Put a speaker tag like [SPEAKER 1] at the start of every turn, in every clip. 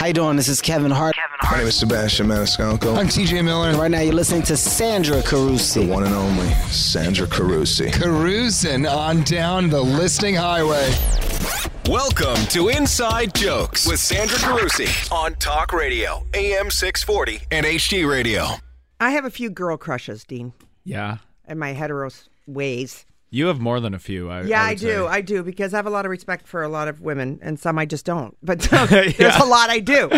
[SPEAKER 1] How you doing? This is Kevin Hart.
[SPEAKER 2] My name is Sebastian Maniscalco.
[SPEAKER 3] I'm TJ Miller.
[SPEAKER 1] Right now, you're listening to Sandra Carusi.
[SPEAKER 2] The one and only Sandra Carusi.
[SPEAKER 3] Cruising on down the listing highway.
[SPEAKER 4] Welcome to Inside Jokes with Sandra Carusi on Talk Radio, AM 640 and HD Radio.
[SPEAKER 5] I have a few girl crushes, Dean,
[SPEAKER 6] Yeah.
[SPEAKER 5] in my hetero ways.
[SPEAKER 6] You have more than a few. I,
[SPEAKER 5] Yeah,
[SPEAKER 6] I,
[SPEAKER 5] I, do.
[SPEAKER 6] say.
[SPEAKER 5] I do because I have a lot of respect for a lot of women, and some I just don't. But there's a lot I do.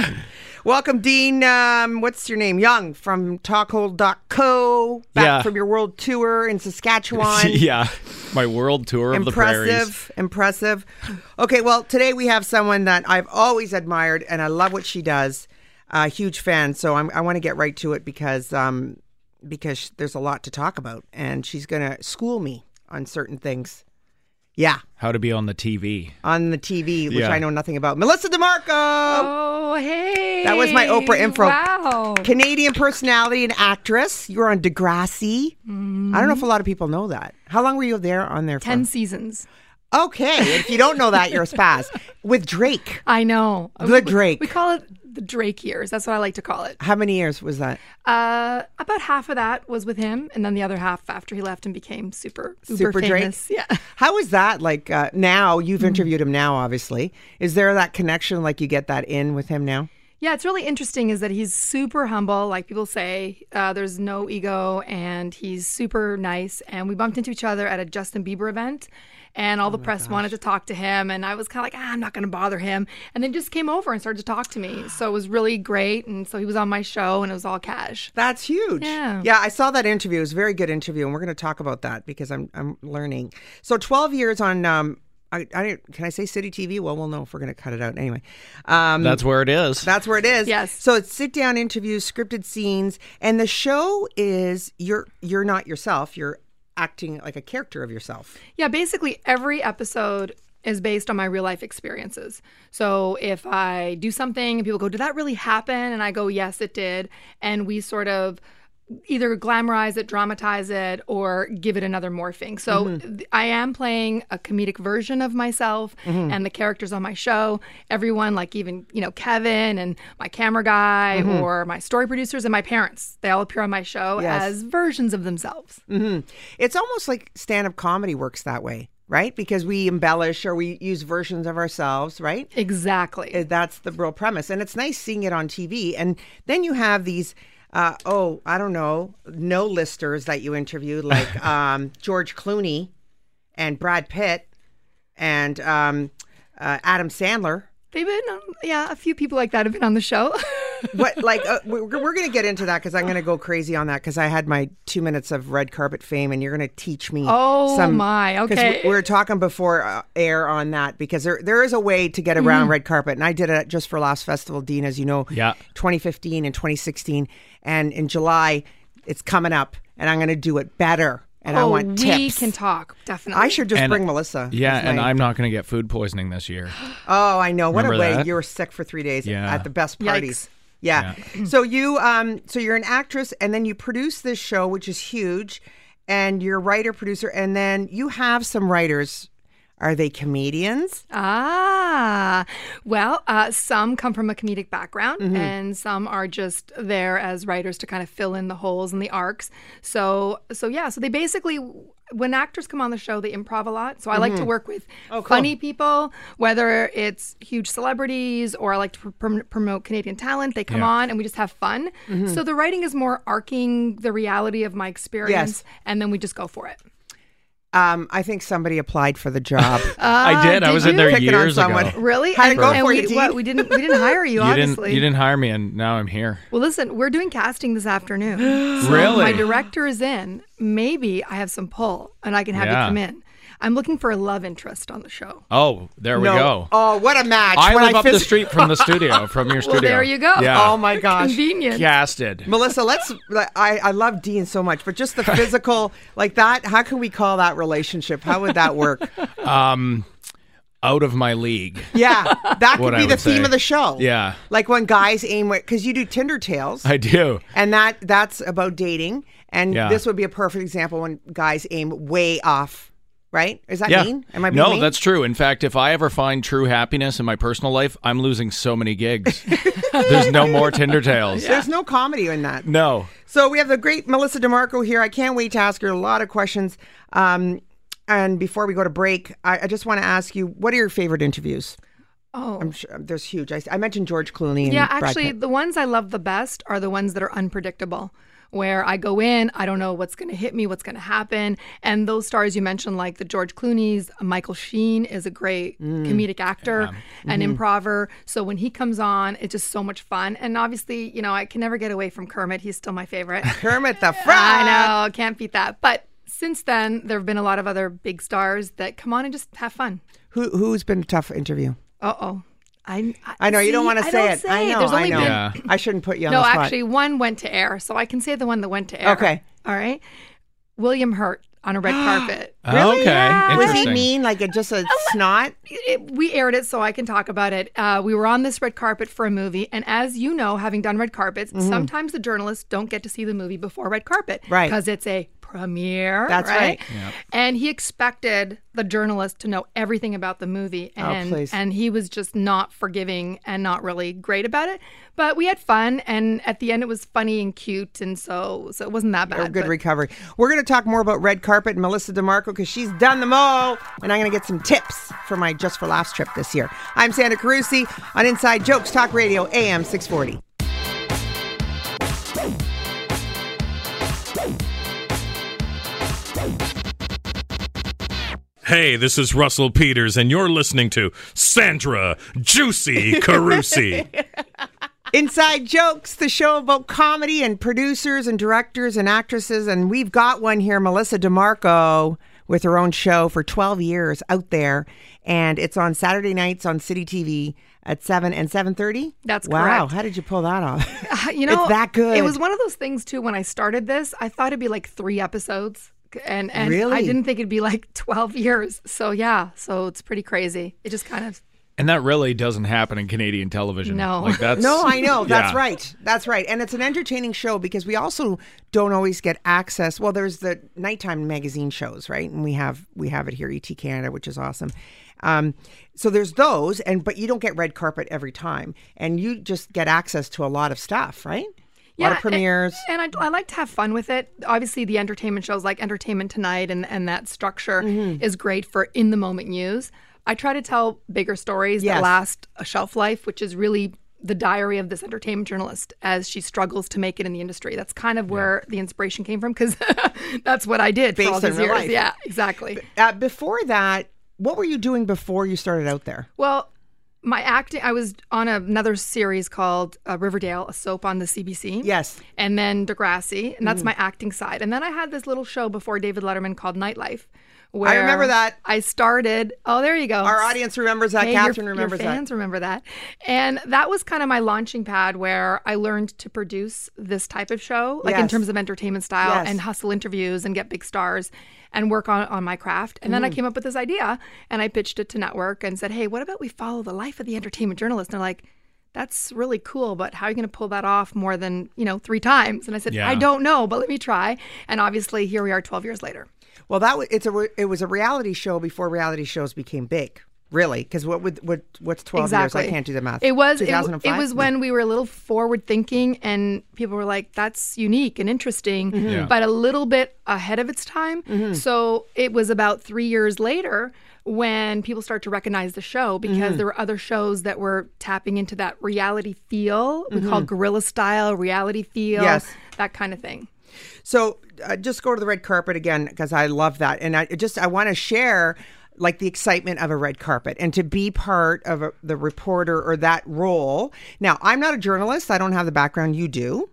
[SPEAKER 5] Welcome, Dean. Um, what's your name? Young from Talkhold.co. Back
[SPEAKER 6] Yeah.
[SPEAKER 5] from your world tour in Saskatchewan.
[SPEAKER 6] yeah. My world tour of the prairies.
[SPEAKER 5] impressive, impressive. Okay, well, today we have someone that I've always admired, and I love what she does. A huge fan, so I'm, I want to get right to it because um, because there's a lot to talk about, and she's going to school me on certain things. Yeah,
[SPEAKER 6] How to be on the TV.
[SPEAKER 5] on the TV, which
[SPEAKER 6] Yeah.
[SPEAKER 5] I know nothing about. Melissa DiMarco,
[SPEAKER 7] Oh, hey.
[SPEAKER 5] That was my Oprah info.
[SPEAKER 7] Wow.
[SPEAKER 5] Canadian personality and actress. You were on Degrassi. I don't know if a lot of people know that. How long were you there on there for?
[SPEAKER 7] 10 seasons.
[SPEAKER 5] Okay, if you don't know that, you're a spaz. With Drake.
[SPEAKER 7] I know.
[SPEAKER 5] The Drake.
[SPEAKER 7] We call it the Drake years. That's what I like to call it.
[SPEAKER 5] How many years was that?
[SPEAKER 7] Uh, about half of that was with him, and then the other half after he left and became super,
[SPEAKER 5] Super Drake?
[SPEAKER 7] famous. Yeah.
[SPEAKER 5] How is that like uh, now? You've interviewed him now, obviously. Is there that connection, like you get that in with him now?
[SPEAKER 7] Yeah, it's really interesting is that he's super humble, like people say. Uh, there's no ego, and he's super nice. And we bumped into each other at a Justin Bieber event, and all the press wanted to talk to him, and I was kind of like, ah, I'm not going to bother him. And then just came over and started to talk to me. So it was really great, and so he was on my show, and it was all cash.
[SPEAKER 5] That's huge.
[SPEAKER 7] Yeah.
[SPEAKER 5] Yeah, I saw that interview. It was a very good interview, and we're going to talk about that because I'm I'm learning. So 12 years on. Um, I, I didn't- can I say City TV? Well, we'll know if we're going to cut it out anyway. Um,
[SPEAKER 6] That's where it is.
[SPEAKER 5] That's where it is.
[SPEAKER 7] Yes.
[SPEAKER 5] So it's sit down interviews, scripted scenes, and the show is you're you're not yourself. You're acting like a character of yourself.
[SPEAKER 7] Yeah, basically every episode is based on my real life experiences. So if I do something and people go, Did that really happen? And I go, Yes, it did. And we sort of either glamorize it, dramatize it, or give it another morphing. So mm-hmm. th- I am playing a comedic version of myself mm-hmm. and the characters on my show. Everyone, like even, you know, Kevin and my camera guy mm-hmm. or my story producers and my parents, they all appear on my show
[SPEAKER 5] Yes.
[SPEAKER 7] as versions of themselves.
[SPEAKER 5] It's almost like stand up comedy works that way, right? Because we embellish or we use versions of ourselves, right?
[SPEAKER 7] Exactly.
[SPEAKER 5] Uh, That's the real premise. And it's nice seeing it on TV. And then you have these, uh, oh, I don't know, no listers that you interviewed, like um, George Clooney and Brad Pitt and um, uh, Adam Sandler.
[SPEAKER 7] They've been, on, yeah, a few people like that have been on the show.
[SPEAKER 5] What, like, uh, we're, we're going to get into that because I'm going to go crazy on that because I had my two minutes of red carpet fame and you're going to teach me.
[SPEAKER 7] Oh,
[SPEAKER 5] some,
[SPEAKER 7] my,
[SPEAKER 5] 'cause
[SPEAKER 7] okay.
[SPEAKER 5] We, we were talking before uh, air on that because there there is a way to get
[SPEAKER 7] Mm-hmm.
[SPEAKER 5] around red carpet. And I did it just for Laughs Festival, Dean, as you know,
[SPEAKER 6] Yeah.
[SPEAKER 5] 2015 and 2016. And in July, it's coming up and I'm going to do it better. And I
[SPEAKER 7] oh,
[SPEAKER 5] want
[SPEAKER 7] we can talk, definitely.
[SPEAKER 5] I should just
[SPEAKER 6] And-
[SPEAKER 5] bring Melissa.
[SPEAKER 6] yeah, and I'm not going to get food poisoning this year.
[SPEAKER 5] Oh, I know. What a way
[SPEAKER 6] that?
[SPEAKER 5] you were sick for three days
[SPEAKER 6] Yeah.
[SPEAKER 5] at the best parties.
[SPEAKER 7] Yikes.
[SPEAKER 5] Yeah. so you um so you're an actress and then you produce this show which is huge and you're a writer producer and then you have some writers are they comedians?
[SPEAKER 7] Ah, well, uh, some come from a comedic background,
[SPEAKER 5] Mm-hmm.
[SPEAKER 7] and some are just there as writers to kind of fill in the holes and the arcs. So, so yeah, so they basically, when actors come on the show, they improv a lot. So I like to work with funny people, whether it's huge celebrities or I like to pr- promote Canadian talent. They come
[SPEAKER 6] Yeah.
[SPEAKER 7] on and we just have fun. So the writing is more arcing the reality of my experience, and then we just go for it.
[SPEAKER 5] Um, I think somebody applied for the job.
[SPEAKER 6] I did. I
[SPEAKER 7] did
[SPEAKER 6] was in
[SPEAKER 7] you?
[SPEAKER 6] there
[SPEAKER 5] Picking on
[SPEAKER 6] years
[SPEAKER 5] someone.
[SPEAKER 6] ago.
[SPEAKER 7] Really?
[SPEAKER 5] How'd it go
[SPEAKER 7] and
[SPEAKER 5] for
[SPEAKER 7] we,
[SPEAKER 5] you, Dean?
[SPEAKER 7] what, we didn't we didn't hire you,
[SPEAKER 6] You
[SPEAKER 7] obviously.
[SPEAKER 6] didn't. You didn't hire me, and now I'm here.
[SPEAKER 7] Well, listen, we're doing casting this afternoon. So
[SPEAKER 6] Really?
[SPEAKER 7] My director is in. Maybe I have some pull and I can have
[SPEAKER 6] Yeah.
[SPEAKER 7] you come in. I'm looking for a love interest on the show.
[SPEAKER 6] Oh, there we
[SPEAKER 5] no.
[SPEAKER 6] go.
[SPEAKER 5] Oh, what a match.
[SPEAKER 6] I
[SPEAKER 5] When
[SPEAKER 6] live up the
[SPEAKER 5] phys-
[SPEAKER 6] street from the studio, from your studio.
[SPEAKER 7] Well, there you go.
[SPEAKER 6] Yeah.
[SPEAKER 5] Oh my gosh.
[SPEAKER 7] Convenient.
[SPEAKER 6] Casted.
[SPEAKER 5] Melissa, let's. I, I love Dean so much, but just the physical, like that. How can we call that relationship? How would that work?
[SPEAKER 6] Um, out of my league.
[SPEAKER 5] Yeah, that
[SPEAKER 6] What
[SPEAKER 5] could
[SPEAKER 6] I
[SPEAKER 5] be the
[SPEAKER 6] would
[SPEAKER 5] theme
[SPEAKER 6] say.
[SPEAKER 5] of the show.
[SPEAKER 6] Yeah.
[SPEAKER 5] like when guys aim because you do Tinder tales,
[SPEAKER 6] I do.
[SPEAKER 5] and that that's about dating, and
[SPEAKER 6] Yeah.
[SPEAKER 5] this would be a perfect example when guys aim way off right? Is that
[SPEAKER 6] Yeah.
[SPEAKER 5] mean? Am I being
[SPEAKER 6] no,
[SPEAKER 5] mean?
[SPEAKER 6] that's true. In fact, if I ever find true happiness in my personal life, I'm losing so many gigs. There's no more Tinder tales.
[SPEAKER 5] There's no comedy in that.
[SPEAKER 6] No.
[SPEAKER 5] So we have the great Melissa DiMarco here. I can't wait to ask her a lot of questions. Um, and before we go to break, I, I just want to ask you, what are your favorite interviews?
[SPEAKER 7] Oh.
[SPEAKER 5] I'm sure there's huge. I, I mentioned George Clooney. And
[SPEAKER 7] Yeah,
[SPEAKER 5] Brad
[SPEAKER 7] actually,
[SPEAKER 5] Pitt.
[SPEAKER 7] the ones I love the best are the ones that are unpredictable, where I go in, I don't know what's going to hit me, what's going to happen. And those stars you mentioned, like the George Clooney's, Michael Sheen is a great
[SPEAKER 5] Mm.
[SPEAKER 7] comedic actor and
[SPEAKER 5] Mm-hmm.
[SPEAKER 7] improver. So when he comes on, it's just so much fun. And obviously, you know, I can never get away from Kermit. He's still my favorite.
[SPEAKER 5] Kermit the Frog.
[SPEAKER 7] I know, can't beat that. But since then, there have been a lot of other big stars that come on and just have fun.
[SPEAKER 5] Who who's been a tough interview?
[SPEAKER 7] Uh oh. I,
[SPEAKER 5] I know you don't want to say
[SPEAKER 7] don't
[SPEAKER 5] it. I know.
[SPEAKER 7] There's
[SPEAKER 5] I know.
[SPEAKER 7] been
[SPEAKER 6] Yeah.
[SPEAKER 5] I shouldn't put you on
[SPEAKER 7] no,
[SPEAKER 5] the spot.
[SPEAKER 7] actually, one went to air, so I can say the one that went to air.
[SPEAKER 5] Okay.
[SPEAKER 7] All right. William Hurt on a red carpet.
[SPEAKER 6] Okay.
[SPEAKER 7] Yeah.
[SPEAKER 5] was he
[SPEAKER 6] Interesting.
[SPEAKER 5] mean? Like a, just a snot?
[SPEAKER 7] It- we aired it, so I can talk about it. Uh, we were on this red carpet for a movie, and as you know, having done red carpets, sometimes the journalists don't get to see the movie before red carpet,
[SPEAKER 5] Right.
[SPEAKER 7] Because it's a premiere.
[SPEAKER 5] That's right.
[SPEAKER 7] And he expected the journalist to know everything about the movie, oh, and
[SPEAKER 5] Oh, please.
[SPEAKER 7] and he was just not forgiving and not really great about it. But we had fun, and at the end, it was funny and cute, and so so it wasn't that bad.
[SPEAKER 5] Oh, good
[SPEAKER 7] but-
[SPEAKER 5] recovery. We're going to talk more about red carpet and Melissa DiMarco because she's done them all, and I'm going to get some tips for my Just for Laughs trip this year. I'm Sandra Carusi on Inside Jokes Talk Radio AM 640.
[SPEAKER 8] Hey, this is Russell Peters, and you're listening to Sandra Juicy Carusi.
[SPEAKER 5] Inside Jokes, the show about comedy and producers and directors and actresses. And we've got one here, Melissa DiMarco, with her own show for 12 years out there. And it's on Saturday nights on City TV at 7 and 7.30?
[SPEAKER 7] That's
[SPEAKER 5] wow,
[SPEAKER 7] correct.
[SPEAKER 5] how did you pull that off?
[SPEAKER 7] you know,
[SPEAKER 5] It's that good.
[SPEAKER 7] It was one of those things too. When I started this, I thought it'd be like three episodes, and and
[SPEAKER 5] Really?
[SPEAKER 7] I didn't think it'd be like twelve years. So yeah, so it's pretty crazy. It just kind of
[SPEAKER 6] And that really doesn't happen in Canadian television.
[SPEAKER 7] No.
[SPEAKER 6] Like that's
[SPEAKER 5] No, I know. That's
[SPEAKER 6] Yeah.
[SPEAKER 5] right. That's right. And it's an entertaining show because we also don't always get access. Well, there's the nighttime magazine shows, right? And we have we have it here, ET Canada, which is awesome. Um, so there's those, and but you don't get red carpet every time, and you just get access to a lot of stuff, right? A lot of premieres.
[SPEAKER 7] And, I, I like to have fun with it. Obviously, the entertainment shows like Entertainment Tonight and and that structure
[SPEAKER 5] Mm-hmm.
[SPEAKER 7] is great for in the moment news. I try to tell bigger stories
[SPEAKER 5] Yes.
[SPEAKER 7] that last a shelf life, which is really the diary of this entertainment journalist as she struggles to make it in the industry. That's kind of where the inspiration came from because that's what I did for all
[SPEAKER 5] Based
[SPEAKER 7] these
[SPEAKER 5] real
[SPEAKER 7] years.
[SPEAKER 5] life.
[SPEAKER 7] Yeah, exactly.
[SPEAKER 5] Uh, before that, what were you doing before you started out there?
[SPEAKER 7] Well, my acting, I was on another series called uh, Riverdale, a soap on the CBC.
[SPEAKER 5] Yes.
[SPEAKER 7] And then Degrassi, and
[SPEAKER 5] Mm.
[SPEAKER 7] that's my acting side. And then I had this little show before David Letterman called Nightlife. Where
[SPEAKER 5] remember that.
[SPEAKER 7] I started. Oh, there you go.
[SPEAKER 5] Our audience remembers that.
[SPEAKER 7] Hey, your-
[SPEAKER 5] Catherine remembers
[SPEAKER 7] your fans
[SPEAKER 5] that.
[SPEAKER 7] remember that. And that was kind of my launching pad where I learned to produce this type of show, like in terms of entertainment style
[SPEAKER 5] Yes.
[SPEAKER 7] and hustle interviews and get big stars and work on, on my craft. And then I
[SPEAKER 5] Mm.
[SPEAKER 7] came up with this idea and I pitched it to network and said, hey, what about we follow the life of the entertainment journalist? And they're like, that's really cool, but how are you going to pull that off more than, you know, three times? And I said,
[SPEAKER 6] Yeah.
[SPEAKER 7] I don't know, but let me try. And obviously, here we are 12 years later.
[SPEAKER 5] Well, that was it's a re- it was a reality show before reality shows became big. Really, because what would what what's twelve
[SPEAKER 7] exactly.
[SPEAKER 5] years? I can't do the math.
[SPEAKER 7] It was it,
[SPEAKER 5] 2005?
[SPEAKER 7] it was when we were a little forward thinking, and people were like, "That's unique and interesting,"
[SPEAKER 5] Mm-hmm.
[SPEAKER 6] Yeah.
[SPEAKER 7] but a little bit ahead of its time. So it was about three years later when people start to recognize the show because
[SPEAKER 5] Mm-hmm.
[SPEAKER 7] there were other shows that were tapping into that reality feel. We call guerrilla style reality feel,
[SPEAKER 5] Mm-hmm. Yes.
[SPEAKER 7] that kind of thing.
[SPEAKER 5] So uh, just go to the red carpet again because I love that, and I just I want to share like the excitement of a red carpet and to be part of a, the reporter or that role. Now, I'm not a journalist. I don't have the background you do.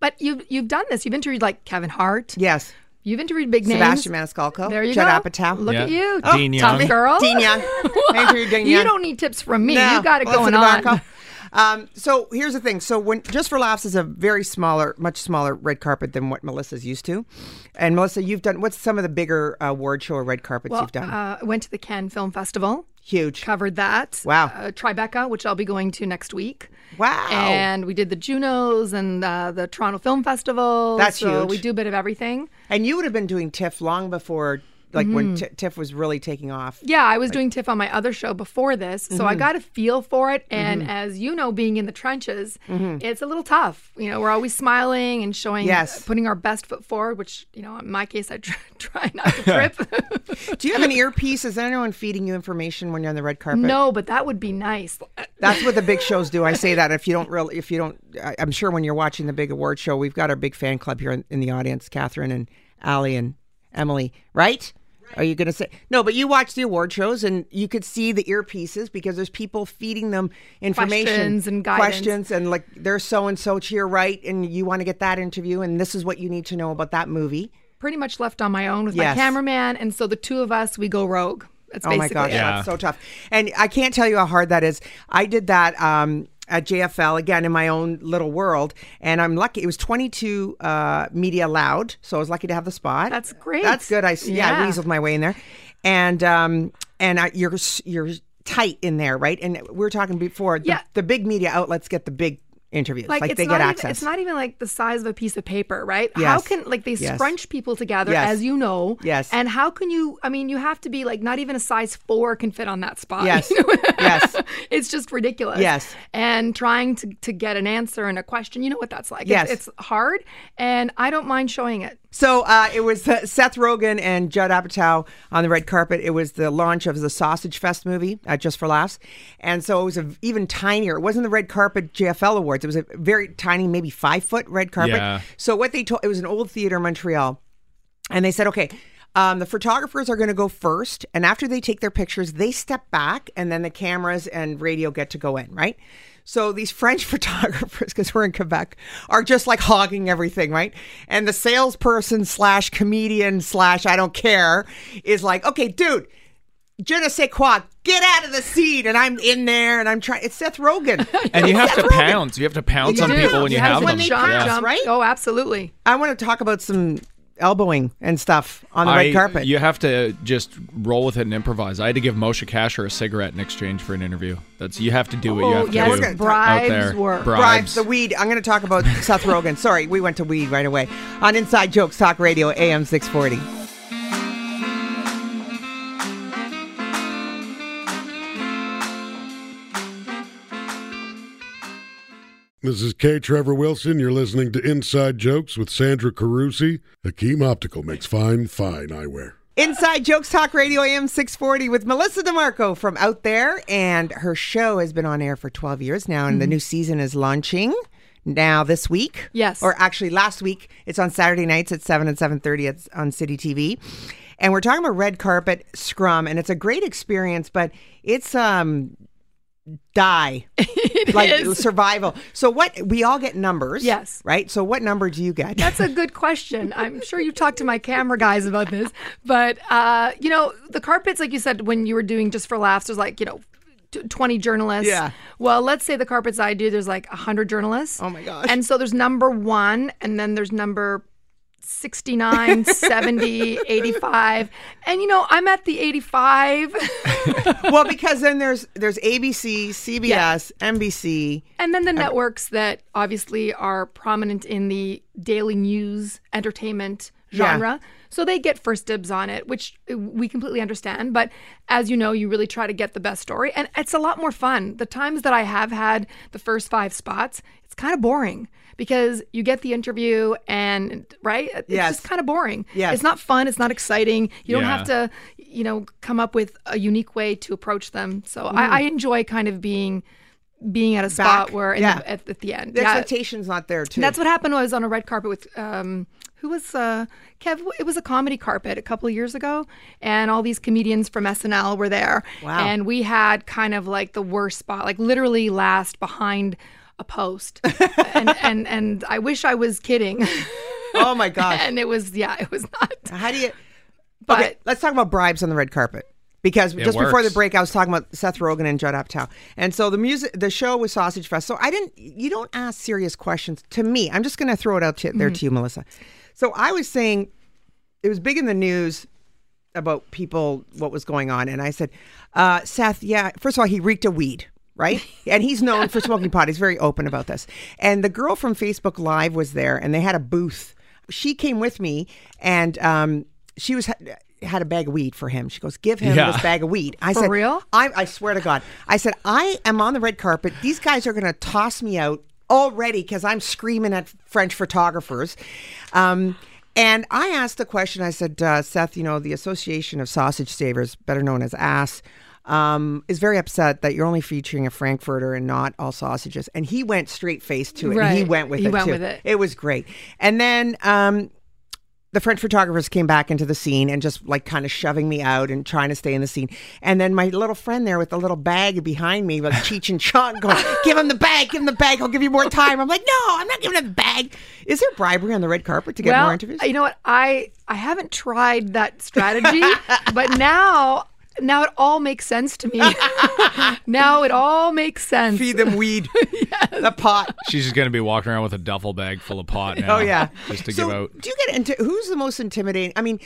[SPEAKER 7] But you've you've done this. You've interviewed like Kevin Hart.
[SPEAKER 5] Yes,
[SPEAKER 7] You've interviewed big names.
[SPEAKER 5] Sebastian Maniscalco.
[SPEAKER 7] There you
[SPEAKER 5] Judd
[SPEAKER 7] go.
[SPEAKER 5] Apatow.
[SPEAKER 7] Look
[SPEAKER 6] Yeah.
[SPEAKER 7] at you,
[SPEAKER 6] Oh, Dean
[SPEAKER 7] tough
[SPEAKER 6] Young.
[SPEAKER 7] girl.
[SPEAKER 5] Dean Young. I interviewed
[SPEAKER 7] You don't need tips from me.
[SPEAKER 5] No,
[SPEAKER 7] you got it
[SPEAKER 5] Melissa
[SPEAKER 7] going on.
[SPEAKER 5] Um, so here's the thing. So when Just for Laughs is a very smaller, much smaller red carpet than what Melissa's used to. And Melissa, you've done what's some of the bigger uh, award show or red carpets
[SPEAKER 7] Well,
[SPEAKER 5] you've done?
[SPEAKER 7] uh, I went to the Cannes Film Festival.
[SPEAKER 5] Huge.
[SPEAKER 7] Covered that.
[SPEAKER 5] Wow.
[SPEAKER 7] Uh, Tribeca, which I'll be going to next week.
[SPEAKER 5] Wow.
[SPEAKER 7] And we did the Junos and uh, the Toronto Film Festival.
[SPEAKER 5] That's
[SPEAKER 7] so
[SPEAKER 5] huge.
[SPEAKER 7] We do a bit of everything.
[SPEAKER 5] And you would have been doing TIFF long before Like when T- Tiff was really taking off.
[SPEAKER 7] Yeah, I was doing TIFF on my other show before this, so
[SPEAKER 5] Mm-hmm.
[SPEAKER 7] I got a feel for it. And as you know, being in the trenches, it's a little tough. You know, we're always smiling and showing,
[SPEAKER 5] Mm-hmm. Yes.
[SPEAKER 7] putting our best foot forward. Which you know, in my case, I try, try not to trip.
[SPEAKER 5] Do you have an earpiece? Is anyone feeding you information when you're on the red carpet?
[SPEAKER 7] no, but that would be nice.
[SPEAKER 5] That's what the big shows do. I say that if you don't really, if you don't, I- I'm sure when you're watching the big award show, we've got our big fan club here in, in the audience, Catherine and Allie and Emily, right? Are you going to say no? But you watch the award shows and you could see the earpieces because there's people feeding them information,
[SPEAKER 7] Questions and guidance.
[SPEAKER 5] questions, and like there's so and so to your right, and you want to get that interview, and this is what you need to know about that movie.
[SPEAKER 7] Pretty much left on my own with
[SPEAKER 5] Yes.
[SPEAKER 7] my cameraman, and so the two of us, we go rogue. That's
[SPEAKER 5] Oh my gosh,
[SPEAKER 7] it.
[SPEAKER 6] Yeah.
[SPEAKER 5] that's so tough. And I can't tell you how hard that is. I did that um, at JFL again in my own little world, and I'm lucky. It was 22 uh, media allowed, so I was lucky to have the spot.
[SPEAKER 7] That's great.
[SPEAKER 5] That's good. I see. Yeah, I weaseled my way in there, and um, and I, you're you're tight in there, right? And we were talking before. The,
[SPEAKER 7] Yeah.
[SPEAKER 5] the big media outlets get the big interviews, like,
[SPEAKER 7] it's
[SPEAKER 5] they
[SPEAKER 7] not
[SPEAKER 5] get
[SPEAKER 7] even,
[SPEAKER 5] access.
[SPEAKER 7] It's not even like the size of a piece of paper, right? How can like they
[SPEAKER 5] Yes.
[SPEAKER 7] scrunch people together,
[SPEAKER 5] Yes.
[SPEAKER 7] as you know?
[SPEAKER 5] Yes.
[SPEAKER 7] And how can you? I mean, you have to be like not even a size four can fit on that spot.
[SPEAKER 5] Yes.
[SPEAKER 7] you know?
[SPEAKER 5] Yes.
[SPEAKER 7] it's just ridiculous.
[SPEAKER 5] Yes.
[SPEAKER 7] And trying to to get an answer and a question, you know what that's like.
[SPEAKER 5] Yes.
[SPEAKER 7] It's, it's hard, and I don't mind showing it.
[SPEAKER 5] So uh, it was uh, Seth Rogen and Judd Apatow on the red carpet. It was the launch of the Sausage Fest movie, uh, Just for Laughs, and so it was a, even tinier. It wasn't the red carpet JFL awards. It was a very tiny, maybe five foot red carpet.
[SPEAKER 6] Yeah.
[SPEAKER 5] So what they told it was an old theater in Montreal, and they said, okay. Um, the photographers are going to go first, and after they take their pictures, they step back, and then the cameras and radio get to go in, right? So these French photographers, because we're in Quebec, are just like hogging everything, right? And the salesperson slash comedian slash I don't care is like, okay, dude, je ne sais quoi, get out of the seat, and I'm in there, and I'm trying. It's Seth Rogen,
[SPEAKER 6] And you have
[SPEAKER 5] Seth
[SPEAKER 6] to
[SPEAKER 5] Rogen.
[SPEAKER 6] pounce. You have to pounce
[SPEAKER 5] You
[SPEAKER 6] on
[SPEAKER 5] do.
[SPEAKER 6] people when you
[SPEAKER 5] Yes,
[SPEAKER 6] have
[SPEAKER 5] when
[SPEAKER 6] them.
[SPEAKER 5] they
[SPEAKER 7] jump,
[SPEAKER 6] Yeah.
[SPEAKER 7] jump.
[SPEAKER 5] right?
[SPEAKER 7] Oh, absolutely.
[SPEAKER 5] I want to talk about some elbowing and stuff on the red carpet.
[SPEAKER 6] You have to just roll with it and improvise. I had to give Moshe Kasher a cigarette in exchange for an interview. That's you have to do what you
[SPEAKER 7] Oh,
[SPEAKER 6] have to
[SPEAKER 7] yes,
[SPEAKER 6] do.
[SPEAKER 5] gonna talk-
[SPEAKER 7] bribes
[SPEAKER 6] out there.
[SPEAKER 7] work.
[SPEAKER 6] Bribes.
[SPEAKER 5] Bribes, the weed. I'm going to talk about Seth Rogen. Sorry, we went to weed right away. On Inside Jokes Talk Radio, AM 640.
[SPEAKER 9] This is K. Trevor Wilson. You're listening to Inside Jokes with Sandra Carusi. Hakim Optical makes fine, fine eyewear.
[SPEAKER 5] Inside Jokes Talk Radio AM 640 with Melissa DiMarco from Out There. And her show has been on air for 12 years now, and the new season is launching now this week.
[SPEAKER 7] Yes.
[SPEAKER 5] Or actually last week. It's on Saturday nights at 7 and 7.30 on City TV. And we're talking about red carpet scrum, and it's a great experience, but it's um die like
[SPEAKER 7] is.
[SPEAKER 5] survival. So what we all get numbers.
[SPEAKER 7] Yes.
[SPEAKER 5] Right? So what number do you get?
[SPEAKER 7] That's a good question. I'm sure you've talked to my camera guys about this, but uh, you know, the carpets, like you said, when you were doing just for laughs, there's like you know. 20 journalists.
[SPEAKER 5] Yeah.
[SPEAKER 7] Well, let's say the carpets I do, there's like 100 journalists.
[SPEAKER 5] Oh my gosh.
[SPEAKER 7] And so there's number one, and then there's number 69, 70, 85. And you know, I'm at the 85.
[SPEAKER 5] well, because then there's there's ABC, CBS, NBC.
[SPEAKER 7] And then the uh, networks that obviously are prominent in the daily news entertainment
[SPEAKER 5] Yeah.
[SPEAKER 7] genre. So they get first dibs on it, which we completely understand. But as you know, you really try to get the best story. And it's a lot more fun. The times that I have had the first five spots, it's kind of boring because you get the interview and, right? It's
[SPEAKER 5] Yes.
[SPEAKER 7] just kind of boring.
[SPEAKER 5] Yes.
[SPEAKER 7] It's not fun. It's not exciting. You don't
[SPEAKER 6] Yeah.
[SPEAKER 7] have to, you know, come up with a unique way to approach them. So I, I enjoy kind of being being at a spot
[SPEAKER 5] Back.
[SPEAKER 7] where
[SPEAKER 5] Yeah.
[SPEAKER 7] the, at, at the end.
[SPEAKER 5] The
[SPEAKER 7] yeah.
[SPEAKER 5] expectation's not there too.
[SPEAKER 7] That's what happened. when I was on a red carpet with um, who was uh, Kev? It was a comedy carpet a couple of years ago, and all these comedians from SNL were there.
[SPEAKER 5] Wow.
[SPEAKER 7] And we had kind of like the worst spot, like literally last behind a post, and and and I wish I was kidding.
[SPEAKER 5] oh my gosh.
[SPEAKER 7] and it was yeah, it was not.
[SPEAKER 5] How do you?
[SPEAKER 7] But
[SPEAKER 5] okay, let's talk about bribes on the red carpet. Because just before the break, I was talking about Seth Rogen and Judd Apatow, and so the music, the show was Sausage Fest. So I didn't, you don't ask serious questions to me. I'm just going to throw it out to, there to you, Melissa. So I was saying, it was big in the news about people what was going on, and I said, uh, Seth, yeah. First of all, he reeked a weed. Right, and he's known for smoking pot. He's very open about this. And the girl from Facebook Live was there, and they had a booth. She came with me, and um, she was had a bag of weed for him. She goes, "Give him
[SPEAKER 6] Yeah.
[SPEAKER 5] this bag of weed." I
[SPEAKER 7] For
[SPEAKER 5] said,
[SPEAKER 7] real?
[SPEAKER 5] I, I swear to God, I said, I am on the red carpet. These guys are going to toss me out already because I'm screaming at French photographers. Um, and I asked the question. I said, uh, Seth, you know, the Association of Sausage Savers, better known as ASS, um, is very upset that you're only featuring a Frankfurter and not all sausages. And he went straight face to it. and he went with
[SPEAKER 7] He
[SPEAKER 5] it
[SPEAKER 7] went
[SPEAKER 5] too.
[SPEAKER 7] with it.
[SPEAKER 5] It was great. And then um, the French photographers came back into the scene and just like kind of shoving me out and trying to stay in the scene. And then my little friend there with the little bag behind me, like Cheech and Chong, going, "Give him the bag, give him the bag. I'll give you more time." I'm like, "No, I'm not giving him the bag." Is there bribery on the red carpet to get
[SPEAKER 7] well,
[SPEAKER 5] more interviews?
[SPEAKER 7] you know what? I I haven't tried that strategy, but now now it all makes sense to me. now it all makes sense.
[SPEAKER 5] Feed them weed, the pot.
[SPEAKER 6] She's just going to be walking around with a duffel bag full of pot now.
[SPEAKER 5] Oh yeah,
[SPEAKER 6] Just to
[SPEAKER 5] so
[SPEAKER 6] give out.
[SPEAKER 5] Do you get into who's the most intimidating? I mean,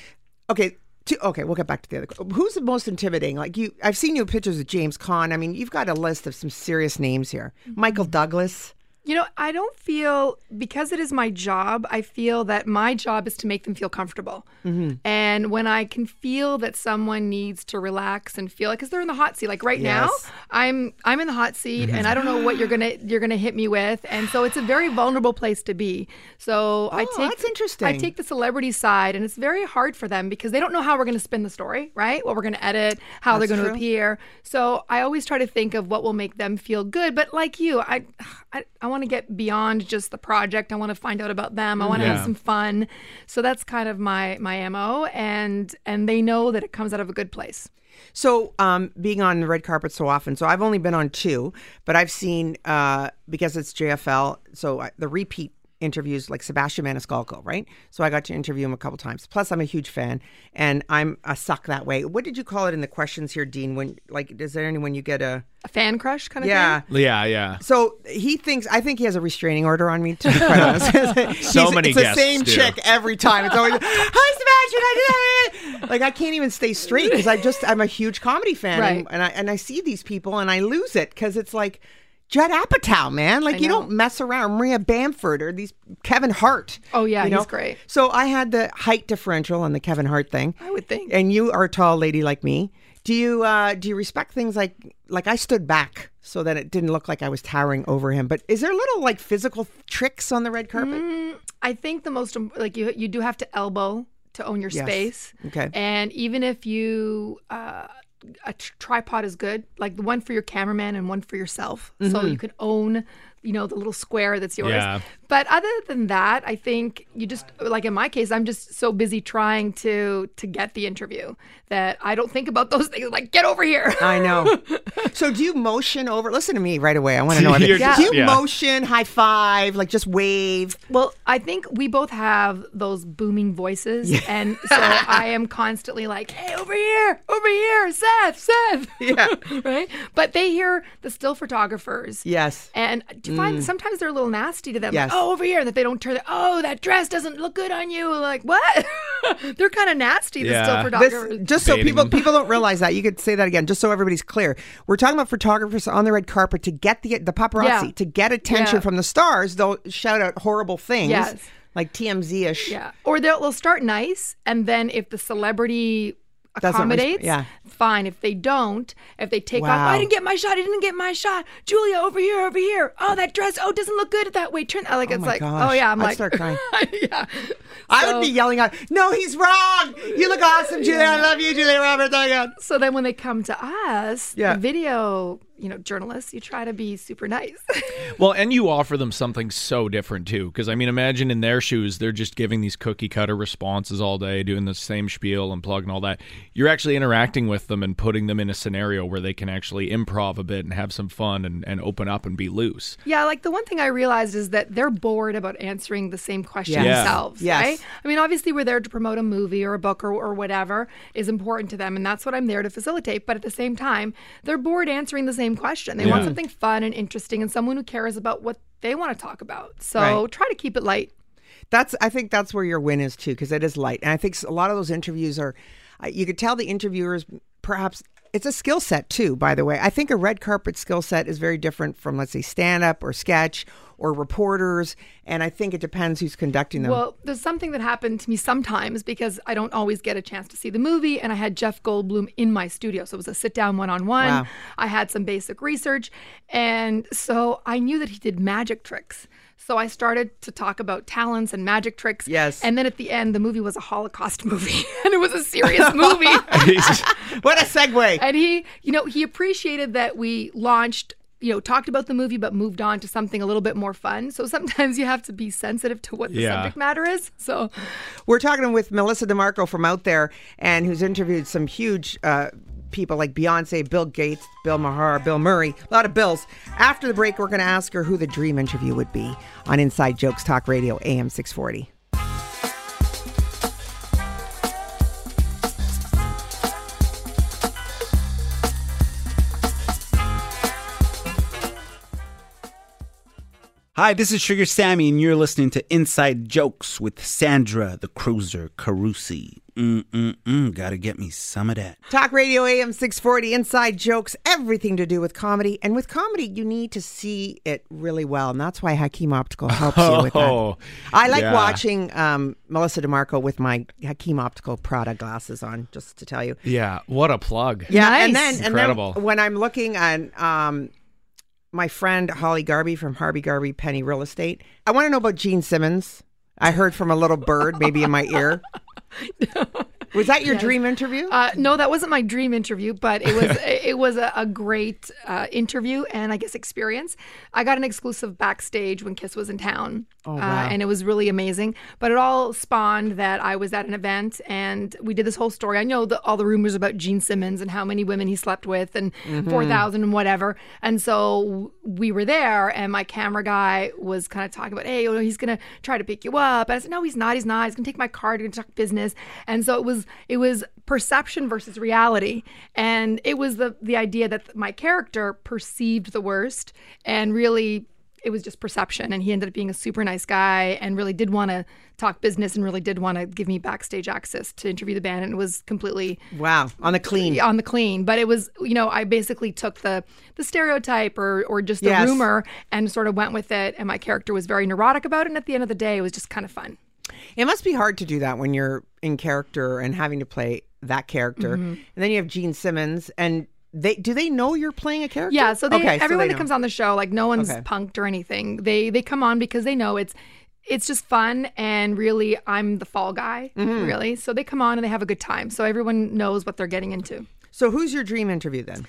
[SPEAKER 5] okay. To, okay, we'll get back to the other. Who's the most intimidating? Like you, I've seen your pictures of James Caan. I mean, you've got a list of some serious names here.
[SPEAKER 7] Mm-hmm.
[SPEAKER 5] Michael Douglas.
[SPEAKER 7] You know, I don't feel because it is my job. I feel that my job is to make them feel comfortable.
[SPEAKER 5] Mm-hmm.
[SPEAKER 7] And when I can feel that someone needs to relax and feel like, because they're in the hot seat, like right now, I'm I'm in the hot seat,
[SPEAKER 5] Mm-hmm.
[SPEAKER 7] and I don't know what you're gonna you're gonna hit me with, and so it's a very vulnerable place to be. So I
[SPEAKER 5] Oh,
[SPEAKER 7] take
[SPEAKER 5] that's interesting.
[SPEAKER 7] I take the celebrity side, and it's very hard for them because they don't know how we're gonna spin the story, right? What we're gonna edit, how
[SPEAKER 5] That's
[SPEAKER 7] they're gonna appear. So I always try to think of what will make them feel good. But like you, I I, I want to get beyond just the project. I want to find out about them. I want to
[SPEAKER 6] Yeah.
[SPEAKER 7] have some fun. So that's kind of my my mo, and and they know that it comes out of a good place.
[SPEAKER 5] So, um, being on the red carpet so often, so I've only been on two, but I've seen uh, because it's JFL. So I, the repeat interviews, like Sebastian Maniscalco, right? So I got to interview him a couple times. Plus, I'm a huge fan, and I'm a suck that way. What did you call it in the questions here, Dean? When like, is there anyone you get a
[SPEAKER 7] A fan crush kind of
[SPEAKER 5] yeah?
[SPEAKER 7] thing.
[SPEAKER 6] Yeah, yeah.
[SPEAKER 5] So he thinks I think he has a restraining order on me. To be quite honest,
[SPEAKER 6] So many
[SPEAKER 5] It's the same
[SPEAKER 6] do.
[SPEAKER 5] chick every time. It's always hi Sebastian. I did it." Like I can't even stay straight because I just I'm a huge comedy fan,
[SPEAKER 7] Right.
[SPEAKER 5] and, and I and I see these people and I lose it because it's like. Judd Apatow, man, like you don't mess around. Maria Bamford or these Kevin Hart.
[SPEAKER 7] Oh, yeah,
[SPEAKER 5] you
[SPEAKER 7] he's great.
[SPEAKER 5] So I had the height differential on the Kevin Hart thing.
[SPEAKER 7] I would think.
[SPEAKER 5] And you are a tall lady like me. Do you uh, do you respect things like like I stood back so that it didn't look like I was towering over him? But is there little like physical tricks on the red carpet?
[SPEAKER 7] Mm, I think the most like you you do have to elbow to own your
[SPEAKER 5] Yes.
[SPEAKER 7] space.
[SPEAKER 5] Okay.
[SPEAKER 7] And even if you uh, a tripod is good, like the one for your cameraman and one for yourself, so
[SPEAKER 5] Mm-hmm.
[SPEAKER 7] you can own you know the little square that's yours.
[SPEAKER 6] Yeah.
[SPEAKER 7] But other than that, I think you just like in my case, I'm just so busy trying to to get the interview that I don't think about those things. Like get over here.
[SPEAKER 5] I know. so do you motion over? Listen to me right away. I want to know.
[SPEAKER 6] You're
[SPEAKER 5] everything.
[SPEAKER 6] just-
[SPEAKER 5] Do you
[SPEAKER 6] yeah.
[SPEAKER 5] motion, high five, like just wave?
[SPEAKER 7] Well, I think we both have those booming voices, and so I am constantly like, "Hey, over here, over here, Seth, Seth."
[SPEAKER 5] Yeah.
[SPEAKER 7] right. But they hear the still photographers.
[SPEAKER 5] Yes.
[SPEAKER 7] And do you find sometimes they're a little nasty to them?
[SPEAKER 5] Mm. Yes.
[SPEAKER 7] Like, oh, over here, that they don't turn. The, oh, that dress doesn't look good on you. Like what? they're kind of nasty. The
[SPEAKER 6] Yeah.
[SPEAKER 7] still
[SPEAKER 5] This,
[SPEAKER 7] photographers.
[SPEAKER 5] just so
[SPEAKER 6] Baiting
[SPEAKER 5] people
[SPEAKER 6] them.
[SPEAKER 5] people don't realize that you could say that again, just so everybody's clear. We're talking about photographers on the red carpet to get the the paparazzi
[SPEAKER 7] Yeah.
[SPEAKER 5] to get attention
[SPEAKER 7] Yeah.
[SPEAKER 5] from the stars. They'll shout out horrible things,
[SPEAKER 7] Yes.
[SPEAKER 5] like TMZ ish.
[SPEAKER 7] Yeah. Or they'll, they'll start nice, and then if the celebrity
[SPEAKER 5] Doesn't resp-
[SPEAKER 7] accommodates,
[SPEAKER 5] yeah.
[SPEAKER 7] fine. If they don't, if they take off,
[SPEAKER 5] Wow.
[SPEAKER 7] I didn't get my shot. I didn't get my shot. Julia, over here, over here. Oh, that dress. Oh, doesn't look good that way. Turn. Like oh
[SPEAKER 5] it's
[SPEAKER 7] like,
[SPEAKER 5] gosh.
[SPEAKER 7] oh yeah. I'm
[SPEAKER 5] I'd
[SPEAKER 7] like,
[SPEAKER 5] start crying.
[SPEAKER 7] yeah.
[SPEAKER 5] I
[SPEAKER 7] So-
[SPEAKER 5] would be yelling out, "No, he's wrong! You look awesome, Julia. I love you, Julia Roberts." Oh my God.
[SPEAKER 7] So then when they come to us,
[SPEAKER 5] Yeah.
[SPEAKER 7] the video, you know, journalists, you try to be super nice.
[SPEAKER 6] Well, and you offer them something so different too. Because I mean, imagine in their shoes, they're just giving these cookie cutter responses all day, doing the same spiel and plug and all that. You're actually interacting with them and putting them in a scenario where they can actually improv a bit and have some fun and, and open up and be loose.
[SPEAKER 7] Yeah, like the one thing I realized is that they're bored about answering the same question
[SPEAKER 5] Yes.
[SPEAKER 6] Yeah.
[SPEAKER 7] themselves,
[SPEAKER 5] Yes.
[SPEAKER 7] right? I mean, obviously, we're there to promote a movie or a book or, or whatever is important to them, and that's what I'm there to facilitate. But at the same time, they're bored answering the same question. They want something fun and interesting and someone who cares about what they want to talk about. So
[SPEAKER 5] Right.
[SPEAKER 7] try to keep it light.
[SPEAKER 5] That's I think that's where your win is too, because it is light, and I think a lot of those interviews are. uh, You could tell the interviewers perhaps it's a skill set too. By the way, I think a red carpet skill set is very different from let's say stand up or sketch or reporters, and I think it depends who's conducting them.
[SPEAKER 7] Well, there's something that happened to me sometimes because I don't always get a chance to see the movie, and I had Jeff Goldblum in my studio. So it was a sit down one on one. I had some basic research, and so I knew that he did magic tricks. So I started to talk about talents and magic tricks.
[SPEAKER 5] Yes.
[SPEAKER 7] And then at the end, the movie was a Holocaust movie, and it was a serious movie.
[SPEAKER 5] what a segue!
[SPEAKER 7] and he, you know, he appreciated that we launched, you know, talked about the movie, but moved on to something a little bit more fun. So sometimes you have to be sensitive to what the
[SPEAKER 6] Yeah.
[SPEAKER 7] subject matter is. So
[SPEAKER 5] We're talking with Melissa DiMarco from out there, and who's interviewed some huge uh, people like Beyonce, Bill Gates, Bill Maher, Bill Murray, a lot of Bills. After the break, we're going to ask her who the dream interview would be on Inside Jokes Talk Radio, AM 640.
[SPEAKER 1] Hi, this is Sugar Sammy, and you're listening to Inside Jokes with Sandra the Cruiser Carusi. Mm-mm-mm, gotta get me some of that.
[SPEAKER 5] Talk Radio AM 640, Inside Jokes, everything to do with comedy. And with comedy, you need to see it really well. And that's why Hakim Optical helps you with that.
[SPEAKER 6] Oh,
[SPEAKER 5] I like
[SPEAKER 6] yeah.
[SPEAKER 5] watching um, Melissa DiMarco with my Hakim Optical Prada glasses on, just to tell you.
[SPEAKER 6] Yeah, what a plug.
[SPEAKER 5] Yeah, and then
[SPEAKER 6] Incredible.
[SPEAKER 5] And then when I'm looking at um, my friend Holly Garby from Harvey Garby Penny Real Estate, I want to know about Gene Simmons. I heard from a little bird, maybe in my ear. Was that your dream interview?
[SPEAKER 7] Uh, no, that wasn't my dream interview, but it was it was a, a great uh, interview and I guess experience. I got an exclusive backstage when Kiss was in town,
[SPEAKER 5] Oh,
[SPEAKER 7] uh, and it was really amazing. But it all spawned that I was at an event and we did this whole story. I know the, all the rumors about Gene Simmons and how many women he slept with and
[SPEAKER 5] Mm-hmm.
[SPEAKER 7] four thousand and whatever. And so we were there, and my camera guy was kind of talking about, hey, you know, he's gonna try to pick you up. And I said, no, he's not. He's not. He's gonna take my card. He's gonna talk business. And so it was it was perception versus reality, and it was the the idea that my character perceived the worst and really it was just perception. And he ended up being a super nice guy and really did want to talk business and really did want to give me backstage access to interview the band. And it was completely
[SPEAKER 5] wow, on the clean.
[SPEAKER 7] on the clean. But it was you know i basically took the the stereotype or or just the
[SPEAKER 5] Yes.
[SPEAKER 7] rumor and sort of went with it. And my character was very neurotic about it. And at the end of the day it was just kind of fun
[SPEAKER 5] It must be hard to do that when you're in character and having to play that character.
[SPEAKER 7] Mm-hmm.
[SPEAKER 5] And then you have Gene Simmons, and they do they know you're playing a character?
[SPEAKER 7] yeah so they
[SPEAKER 5] Okay, so
[SPEAKER 7] everyone
[SPEAKER 5] they
[SPEAKER 7] that
[SPEAKER 5] know.
[SPEAKER 7] comes on the show like no one's
[SPEAKER 5] Okay.
[SPEAKER 7] punked or anything they they come on because they know it's it's just fun and really i'm the fall guy
[SPEAKER 5] Mm-hmm.
[SPEAKER 7] really so they come on and they have a good time so everyone knows what they're getting into
[SPEAKER 5] So who's your dream interview then?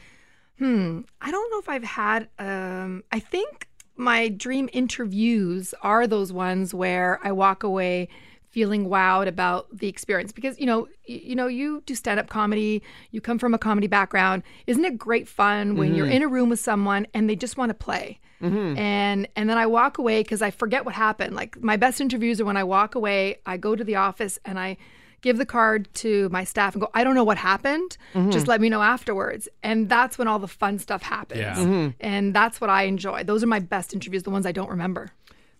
[SPEAKER 5] Hmm.
[SPEAKER 7] I don't know if I've had. Um, I think my dream interviews are those ones where I walk away feeling wowed about the experience. Because you know y- you know you do stand up comedy you come from a comedy background. Isn't it great fun when you're mm-hmm. in a room with someone and they just want to play? Mm-hmm. And and then I walk away because I forget what happened. Like my best interviews are when I walk away I go to the office and I give the card to my staff and go, I don't know what happened. Just let me know afterwards. And that's when all the fun stuff happens.
[SPEAKER 6] Yeah.
[SPEAKER 7] And that's what I enjoy. Those are my best interviews, the ones I don't remember.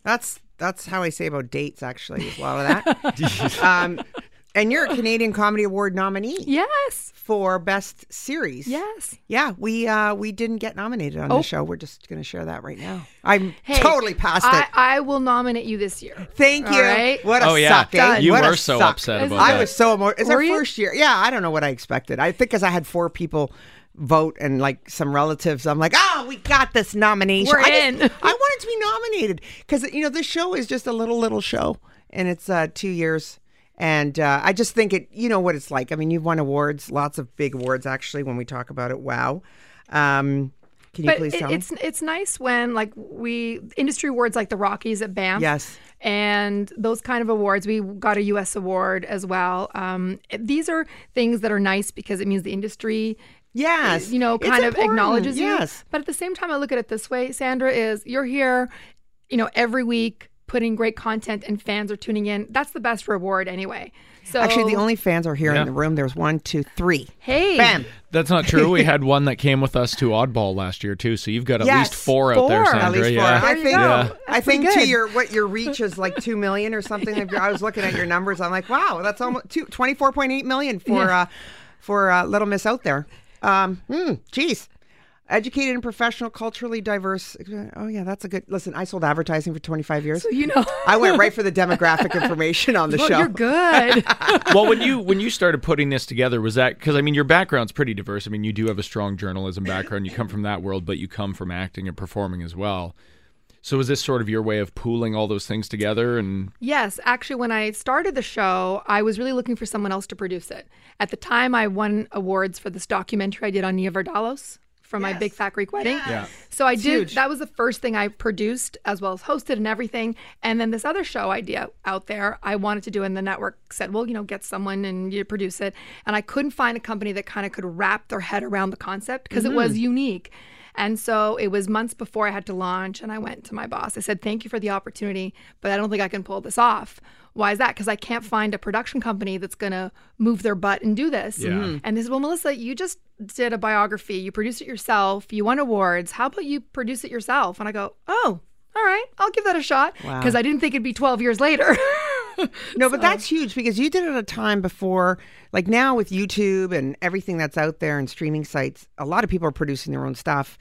[SPEAKER 5] That's that's how I say about dates. Actually, is a lot of that. um, and you're a Canadian Comedy Award nominee
[SPEAKER 7] Yes.
[SPEAKER 5] for Best Series.
[SPEAKER 7] Yes.
[SPEAKER 5] Yeah, we uh, we didn't get nominated on
[SPEAKER 7] Oh.
[SPEAKER 5] the show. We're just going to share that right now. I'm
[SPEAKER 7] Hey,
[SPEAKER 5] totally past
[SPEAKER 7] I,
[SPEAKER 5] it.
[SPEAKER 7] I will nominate you this year.
[SPEAKER 5] Thank you.
[SPEAKER 7] right?
[SPEAKER 5] What a
[SPEAKER 6] Oh, yeah.
[SPEAKER 5] suck, eh?
[SPEAKER 6] You
[SPEAKER 5] What a
[SPEAKER 6] were so
[SPEAKER 5] suck.
[SPEAKER 6] upset about it.
[SPEAKER 5] I
[SPEAKER 6] that.
[SPEAKER 5] was so emo- It's our
[SPEAKER 7] you?
[SPEAKER 5] first year. Yeah, I don't know what I expected. I think because I had four people vote and like some relatives, I'm like, oh, we got this nomination.
[SPEAKER 7] We're
[SPEAKER 5] I just-
[SPEAKER 7] in.
[SPEAKER 5] I wanted to be nominated because you know this show is just a little little show, and it's uh, two years. And uh, I just think it, you know what it's like. I mean, you've won awards, lots of big awards actually. When we talk about it, wow. Um, can you
[SPEAKER 7] But
[SPEAKER 5] please
[SPEAKER 7] it-
[SPEAKER 5] tell me?
[SPEAKER 7] it's it's nice when like we industry awards like the Rockies at Banff.
[SPEAKER 5] Yes.
[SPEAKER 7] And those kind of awards, we got a U.S. award as well. Um, these are things that are nice because it means the industry
[SPEAKER 5] Yes,
[SPEAKER 7] you know,
[SPEAKER 5] It's
[SPEAKER 7] kind of
[SPEAKER 5] important,
[SPEAKER 7] acknowledges
[SPEAKER 5] yes.
[SPEAKER 7] you. But at the same time, I look at it this way, Sandra, is you're here, you know, every week putting great content and fans are tuning in. That's the best reward anyway. So
[SPEAKER 5] Actually, the only fans are here
[SPEAKER 6] Yeah.
[SPEAKER 5] in the room. There's one, two, three.
[SPEAKER 7] hey,
[SPEAKER 5] Bam.
[SPEAKER 6] That's not true. We had one that came with us to Oddball last year too. So you've got at
[SPEAKER 5] Yes,
[SPEAKER 6] least four out there,
[SPEAKER 7] four.
[SPEAKER 6] Sandra.
[SPEAKER 5] At least four.
[SPEAKER 6] yeah.
[SPEAKER 5] I
[SPEAKER 7] There you
[SPEAKER 5] think.
[SPEAKER 6] Yeah.
[SPEAKER 5] I think to your what your reach is like two million or something. If I was looking at your numbers. I'm like, wow, that's almost two, 24.8 million for
[SPEAKER 7] Yeah.
[SPEAKER 5] uh, for uh, Little Miss out there. Um, hmm, geez. Educated and professional, culturally diverse. Oh, yeah, that's a good. Listen, I sold advertising for 25 years.
[SPEAKER 7] So you know.
[SPEAKER 5] I went right for the demographic information on the
[SPEAKER 7] Well,
[SPEAKER 5] show.
[SPEAKER 7] you're good.
[SPEAKER 6] well, when you when you started putting this together, was that because I mean your background's pretty diverse. I mean you do have a strong journalism background. You come from that world, but you come from acting and performing as well. So is this sort of your way of pooling all those things together? And
[SPEAKER 7] Yes, actually, when I started the show, I was really looking for someone else to produce it. At the time, I won awards for this documentary I did on Nia Vardalos for my Big Fat Greek Wedding.
[SPEAKER 6] Yeah.
[SPEAKER 7] So I did.
[SPEAKER 5] huge.
[SPEAKER 7] That was the first thing I produced, as well as hosted and everything. And then this other show idea out there, I wanted to do, and the network said, "Well, you know, get someone and you produce it." And I couldn't find a company that kind of could wrap their head around the concept because it was mm. unique. And so it was months before I had to launch, and I went to my boss. I said, Thank you for the opportunity, but I don't think I can pull this off. Why is that? Because I can't find a production company that's going to move their butt and do this.
[SPEAKER 6] Yeah. Mm-hmm.
[SPEAKER 7] And they said, Well, Melissa, you just did a biography. You produced it yourself. You won awards. How about you produce it yourself? And I go, Oh, all right, I'll give that a shot.
[SPEAKER 5] Wow.
[SPEAKER 7] Because I didn't think it'd be 12 years later.
[SPEAKER 5] No, but that's huge because you did it at a time before, like now with YouTube and everything that's out there and streaming sites, a lot of people are producing their own stuff.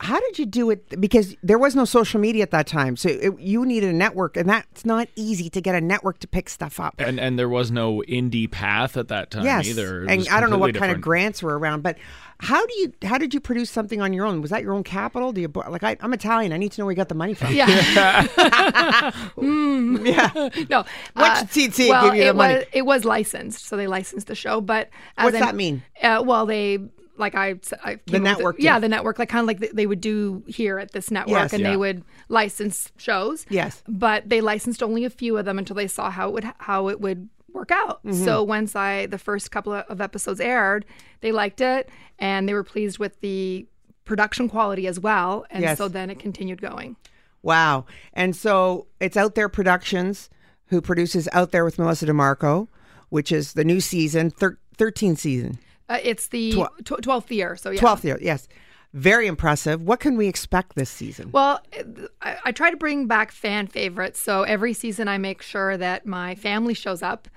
[SPEAKER 5] How did you do it? Because there was no social media at that time, so it, you needed a network, and that's not easy to get a network to pick stuff up.
[SPEAKER 6] and and there was no indie path at that time
[SPEAKER 5] yes,
[SPEAKER 6] either. It
[SPEAKER 5] and I don't know what
[SPEAKER 6] completely
[SPEAKER 5] kind of grants were around, but how do you how did you produce something on your own? Was that your own capital? Do you like I, I'm Italian? I need to know where you got the money from.
[SPEAKER 7] yeah.
[SPEAKER 5] yeah.
[SPEAKER 7] no.
[SPEAKER 5] Which TT
[SPEAKER 7] well,
[SPEAKER 5] give you the
[SPEAKER 7] it
[SPEAKER 5] money?
[SPEAKER 7] Was, it was licensed, so they licensed the show. But as
[SPEAKER 5] What's
[SPEAKER 7] in-
[SPEAKER 5] that mean?
[SPEAKER 7] Uh, well, they like I, I with
[SPEAKER 5] network
[SPEAKER 7] yeah, the network, like kind of like th- they would do here at this network,
[SPEAKER 5] Yes.
[SPEAKER 7] and
[SPEAKER 6] Yeah.
[SPEAKER 7] they would license shows.
[SPEAKER 5] Yes.
[SPEAKER 7] but they licensed only a few of them until they saw how it would how it would work out.
[SPEAKER 5] Mm-hmm.
[SPEAKER 7] So once I the first couple of episodes aired, they liked it and they were pleased with the production quality as well, and
[SPEAKER 5] Yes.
[SPEAKER 7] so then it continued going.
[SPEAKER 5] Wow. And so it's Out There Productions who produces Out There with Melissa DiMarco, which is the new season, thir- 13th season,
[SPEAKER 7] Uh, it's the tw- 12th year, so yeah.
[SPEAKER 5] 12th year. Yes. Very impressive. What can we expect this season?
[SPEAKER 7] Well, I, I try to bring back fan favorites. So every season I make sure that my family shows up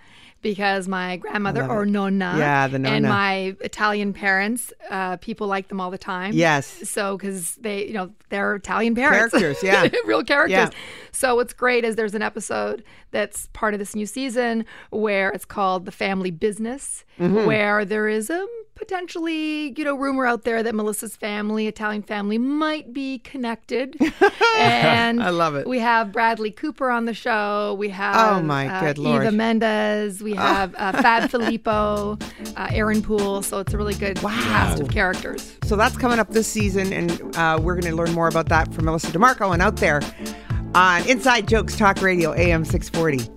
[SPEAKER 7] because my grandmother or nonna,
[SPEAKER 5] Yeah, the
[SPEAKER 7] and my Italian parents, uh, people like them all the time.
[SPEAKER 5] Yes.
[SPEAKER 7] So because they, you know, they're Italian parents,
[SPEAKER 5] Characters, yeah.
[SPEAKER 7] real characters.
[SPEAKER 5] Yeah.
[SPEAKER 7] So what's great is there's an episode that's part of this new season where it's called the Family Business,
[SPEAKER 5] Mm-hmm.
[SPEAKER 7] where there is a potentially, you know, rumor out there that Melissa's family, Italian family, might be connected. and
[SPEAKER 5] I love it.
[SPEAKER 7] We have Bradley Cooper on the show. We have
[SPEAKER 5] Oh, my
[SPEAKER 7] uh,
[SPEAKER 5] good Lord.
[SPEAKER 7] Eva Mendes. We have uh, Fab Filippo, uh, Aaron Poole. So it's a really good cast of characters.
[SPEAKER 5] So that's coming up this season, and uh, we're going to learn more about that from Melissa DiMarco and Out There on Inside Jokes Talk Radio, AM 640.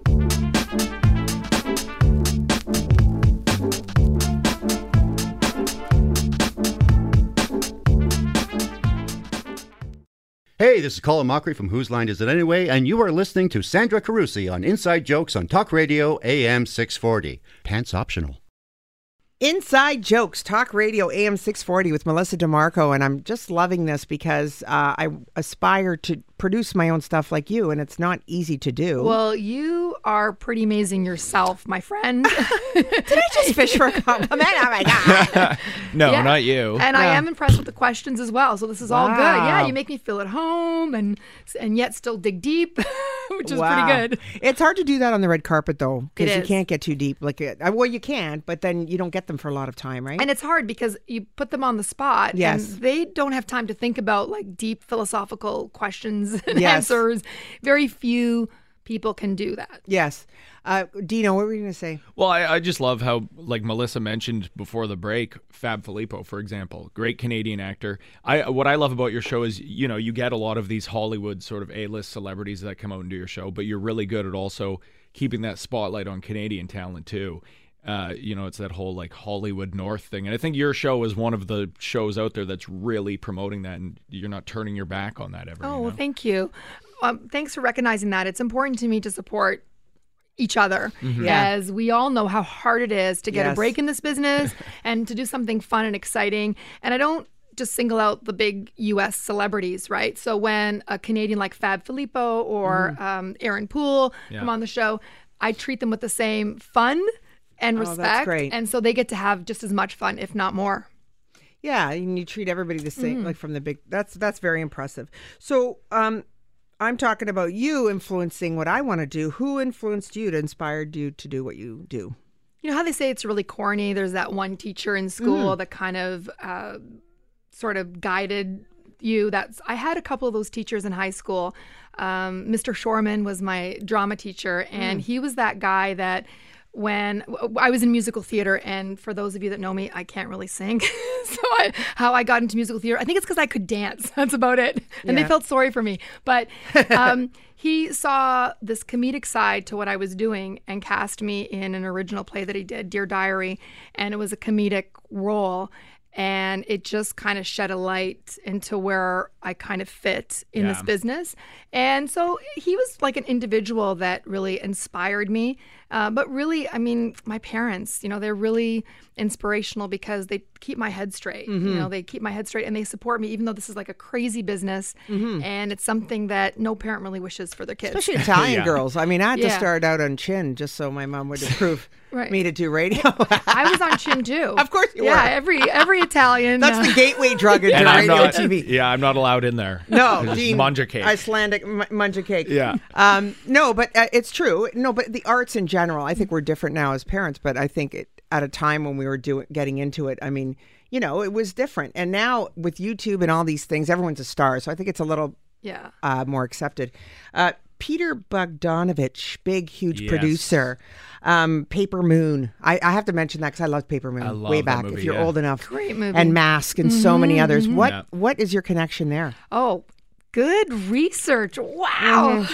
[SPEAKER 10] Hey, this is Colin Mochrie from Whose Line Is It Anyway, and you are listening to Sandra Carusi on Inside Jokes on Talk Radio AM 640. Pants optional.
[SPEAKER 5] Inside Jokes Talk Radio, AM 640 with Melissa DiMarco, and I'm just loving this because uh, I aspire to produce my own stuff like you, and it's not easy to do.
[SPEAKER 7] Well, you are pretty amazing yourself, my friend.
[SPEAKER 5] Did I just fish for a compliment? Oh my God.
[SPEAKER 6] No,
[SPEAKER 7] Yeah.
[SPEAKER 6] not you.
[SPEAKER 7] And I am impressed with the questions as well. So this is all good. Yeah, you make me feel at home and and yet still dig deep, which is
[SPEAKER 5] Wow.
[SPEAKER 7] pretty good.
[SPEAKER 5] It's hard to do that on the red carpet, though, because you can't get too deep. Like, uh, well, you can, but then you don't get them for a lot of time, right?
[SPEAKER 7] And it's hard because you put them on the spot
[SPEAKER 5] Yes.
[SPEAKER 7] and they don't have time to think about like deep philosophical questions and
[SPEAKER 5] Yes.
[SPEAKER 7] answers. Very few people can do that.
[SPEAKER 5] yes. Uh, Dino, what were you going to say?
[SPEAKER 6] Well, I, I just love how, like Melissa mentioned before the break, Fab Filippo, for example, great Canadian actor. I what I love about your show is, you know, you get a lot of these Hollywood sort of A-list celebrities that come out and do your show, but you're really good at also keeping that spotlight on Canadian talent too. Uh, you know, it's that whole like Hollywood North thing, and I think your show is one of the shows out there that's really promoting that, and you're not turning your back on that ever.
[SPEAKER 7] Oh,
[SPEAKER 6] you
[SPEAKER 7] well, thank you. Um, thanks for recognizing that. It's important to me to support each other
[SPEAKER 5] Yeah.
[SPEAKER 7] as we all know how hard it is to get
[SPEAKER 5] Yes.
[SPEAKER 7] a break in this business and to do something fun and exciting. And I don't just single out the big US celebrities, right? So when a Canadian like Fab Filippo or
[SPEAKER 5] Mm-hmm.
[SPEAKER 7] um, Aaron Poole come on the show, I treat them with the same fun and
[SPEAKER 5] Oh, that's
[SPEAKER 7] respect.
[SPEAKER 5] great.
[SPEAKER 7] And so they get to have just as much fun, if not more.
[SPEAKER 5] Yeah, and you treat everybody the
[SPEAKER 7] Mm-hmm.
[SPEAKER 5] same, like from the big. That's that's very impressive. So, um, I'm talking about you influencing what I want to do. Who influenced you to inspired you to do what you do?
[SPEAKER 7] You know how they say it's really corny? There's that one teacher in school that kind of uh, sort of guided you. That's I had a couple of those teachers in high school. Um, Mr. Shorman was my drama teacher, and he was that guy that when I was in musical theater, and for those of you that know me, I can't really sing. so I, how I got into musical theater, I think it's because I could dance. That's about it, and they felt sorry for me. But um, he saw this comedic side to what I was doing and cast me in an original play that he did, Dear Diary, and it was a comedic role. And it just kind of shed a light into where I kind of fit in this business. And so he was like an individual that really inspired me. Uh, but really, I mean, my parents, you know, they're really inspirational because they keep my head straight. You know, they keep my head straight and they support me, even though this is like a crazy business. And it's something that no parent really wishes for their kids.
[SPEAKER 5] Especially Italian
[SPEAKER 6] Yeah.
[SPEAKER 5] girls. I mean, I had to start out on CHIN just so my mom would approve
[SPEAKER 7] Right.
[SPEAKER 5] me to do radio.
[SPEAKER 7] I was on CHIN too.
[SPEAKER 5] Of course you
[SPEAKER 7] yeah,
[SPEAKER 5] were.
[SPEAKER 7] every every Italian.
[SPEAKER 5] That's
[SPEAKER 7] uh,
[SPEAKER 5] the gateway drug into radio
[SPEAKER 6] not.
[SPEAKER 5] TV.
[SPEAKER 6] Yeah, I'm not allowed in there.
[SPEAKER 5] No,
[SPEAKER 6] It's
[SPEAKER 5] Dean,
[SPEAKER 6] Munja cake.
[SPEAKER 5] Icelandic m- munja cake.
[SPEAKER 6] Yeah.
[SPEAKER 5] Um, no, but uh, it's true. No, but the arts in general, I think we're different now as parents. But I think it, at a time when we were doing getting into it, I mean, you know, it was different. And now with YouTube and all these things, everyone's a star. So I think it's a little
[SPEAKER 7] yeah.
[SPEAKER 5] uh, more accepted. Peter Bogdanovich, big, huge
[SPEAKER 6] Yes.
[SPEAKER 5] producer. Um, Paper Moon. I, I have to mention that because I loved Paper Moon
[SPEAKER 6] I love
[SPEAKER 5] way back.
[SPEAKER 6] movie,
[SPEAKER 5] if you're
[SPEAKER 6] yeah.
[SPEAKER 5] old enough,
[SPEAKER 7] Great movie.
[SPEAKER 5] And Mask and so many others. What
[SPEAKER 6] Yeah.
[SPEAKER 5] What is your connection there?
[SPEAKER 7] Oh, good research. Wow.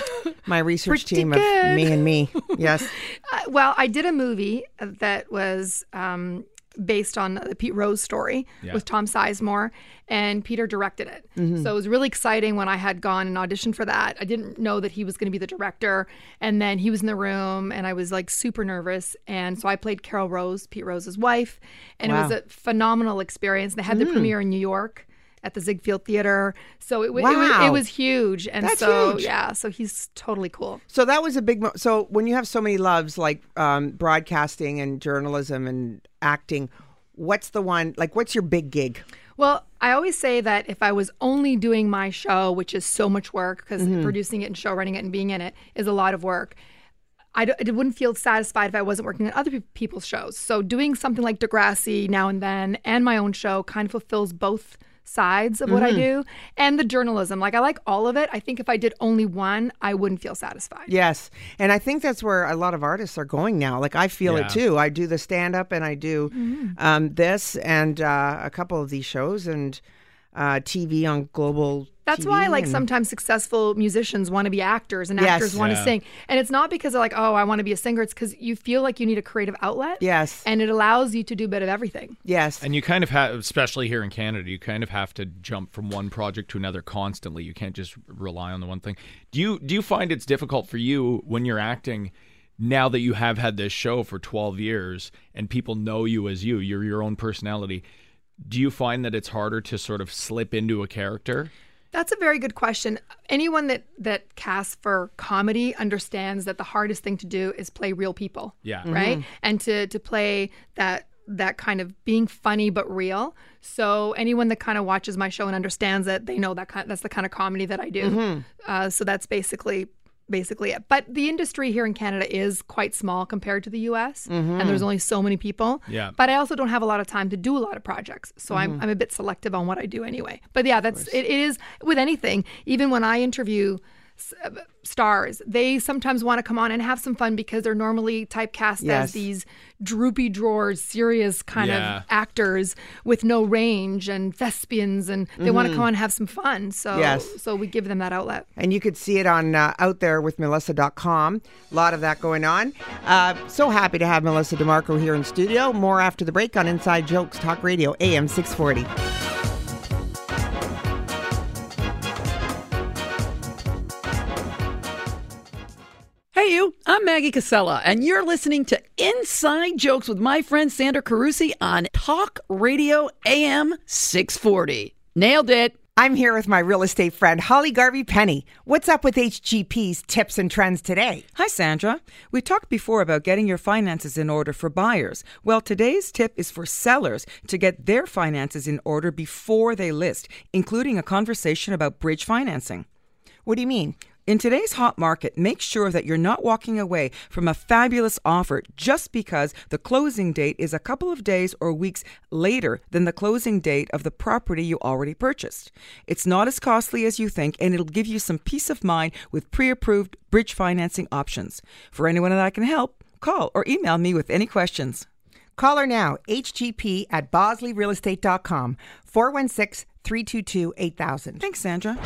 [SPEAKER 5] My research team
[SPEAKER 7] good.
[SPEAKER 5] of me and me. Yes.
[SPEAKER 7] Uh, well, I did a movie that was um, based on the Pete Rose story
[SPEAKER 6] Yeah.
[SPEAKER 7] with Tom Sizemore, and Peter directed it. Mm-hmm. So it was really exciting when I had gone and auditioned for that. I didn't know that he was going to be the director, and then he was in the room, and I was like super nervous. And so I played Carol Rose, Pete Rose's wife, and it was a phenomenal experience. They had the mm. premiere in New York. At the Ziegfeld Theater, so it, wa- it, was, it was huge, and
[SPEAKER 5] That's
[SPEAKER 7] so
[SPEAKER 5] huge.
[SPEAKER 7] yeah, so he's totally cool.
[SPEAKER 5] So that was a big. Mo- so when you have so many loves like um, broadcasting and journalism and acting, what's the one like? What's your big gig?
[SPEAKER 7] Well, I always say that if I was only doing my show, which is so much work because
[SPEAKER 5] Mm-hmm.
[SPEAKER 7] producing it and show running it and being in it is a lot of work. I, d- I wouldn't feel satisfied if I wasn't working on other pe- people's shows. So doing something like Degrassi now and then and my own show kind of fulfills both sides of what
[SPEAKER 5] Mm-hmm.
[SPEAKER 7] I do and the journalism. Like I like all of it. I think if I did only one, I wouldn't feel satisfied.
[SPEAKER 5] Yes, and I think that's where a lot of artists are going now. Like I feel
[SPEAKER 6] Yeah.
[SPEAKER 5] it too. I do the stand up and I do
[SPEAKER 7] Mm-hmm.
[SPEAKER 5] um, this and uh, a couple of these shows and uh, TV on global.
[SPEAKER 7] That's
[SPEAKER 5] TV
[SPEAKER 7] why, like,
[SPEAKER 5] and-
[SPEAKER 7] sometimes successful musicians want to be actors and
[SPEAKER 5] Yes.
[SPEAKER 7] actors want
[SPEAKER 6] Yeah.
[SPEAKER 7] to sing. And it's not because they're like, oh, I want to be a singer. It's because you feel like you need a creative outlet.
[SPEAKER 5] Yes.
[SPEAKER 7] And it allows you to do a bit of everything.
[SPEAKER 5] Yes,
[SPEAKER 6] And you kind of have, especially here in Canada, you kind of have to jump from one project to another constantly. You can't just rely on the one thing. Do you do you find it's difficult for you when you're acting? Now that you have had this show for 12 years and people know you as you, you're your own personality. Do you find that it's harder to sort of slip into a character?
[SPEAKER 7] That's a very good question. Anyone that that casts for comedy understands that the hardest thing to do is play real people.
[SPEAKER 6] Yeah.
[SPEAKER 7] Right? And to to play that that kind of being funny but real. So anyone that kind of watches my show and understands that they know that kind that's the kind of comedy that I do. Uh, so that's basically basically it. But the industry here in Canada is quite small compared to the US and there's mm-hmm. only so many people.
[SPEAKER 6] Yeah.
[SPEAKER 7] But I also don't have a lot of time to do a lot of projects. So I'm mm-hmm. I'm a bit selective on what I do anyway. But yeah, that's it, it is with anything. Even when I interview stars, they sometimes want to come on and have some fun because they're normally typecast
[SPEAKER 5] Yes.
[SPEAKER 7] as these droopy drawers, serious kind
[SPEAKER 6] Yeah.
[SPEAKER 7] of actors with no range and thespians, and they want to come on and have some fun. So
[SPEAKER 5] Yes.
[SPEAKER 7] so we give them that outlet.
[SPEAKER 5] and you could see it on uh, out there with melissa.com a lot of that going on uh, so happy to have melissa DiMarco here in studio more after the break on inside jokes talk radio am 640
[SPEAKER 11] Hey, you. I'm Maggie Cassella, and you're listening to Inside Jokes with my friend Sandra Carusi on Talk Radio AM 640. Nailed it.
[SPEAKER 5] I'm here with my real estate friend, Holly Garvey Penny. What's up with HGP's tips and trends today?
[SPEAKER 12] Hi, Sandra. We talked before about getting your finances in order for buyers. Well, today's tip is for sellers to get their finances in order before they list, including a conversation about bridge financing.
[SPEAKER 5] What do you mean?
[SPEAKER 12] In today's hot market, make sure that you're not walking away from a fabulous offer just because the closing date is a couple of days or weeks later than the closing date of the property you already purchased. It's not as costly as you think, and it'll give you some peace of mind with pre approved bridge financing options. For anyone that I can help, call or email me with any questions.
[SPEAKER 5] Call her now, hgp at bosleyrealestate.com, 416 322 8000.
[SPEAKER 12] Thanks, Sandra.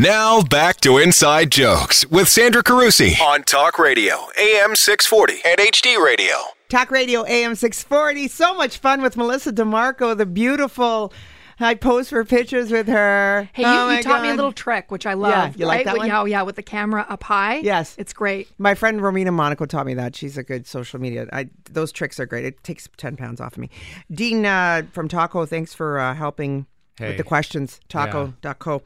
[SPEAKER 4] Now back to Inside Jokes with Sandra Carusi on Talk Radio, AM 640 and HD Radio.
[SPEAKER 5] Talk Radio AM 640. So much fun with Melissa DiMarco, the beautiful. I pose for pictures with her.
[SPEAKER 7] Hey,
[SPEAKER 5] Oh
[SPEAKER 7] you,
[SPEAKER 5] my
[SPEAKER 7] you taught me a little trick, which I love.
[SPEAKER 5] Yeah, you like
[SPEAKER 7] right?
[SPEAKER 5] that
[SPEAKER 7] With-
[SPEAKER 5] one?
[SPEAKER 7] Oh, yeah, with the camera up high.
[SPEAKER 5] Yes.
[SPEAKER 7] It's great.
[SPEAKER 5] My friend Romina Monaco taught me that. She's a good social media. I, those tricks are great. It takes 10 pounds off of me. Dean uh, from Taco, thanks for uh, helping
[SPEAKER 6] Hey.
[SPEAKER 5] with the questions. Taco.co.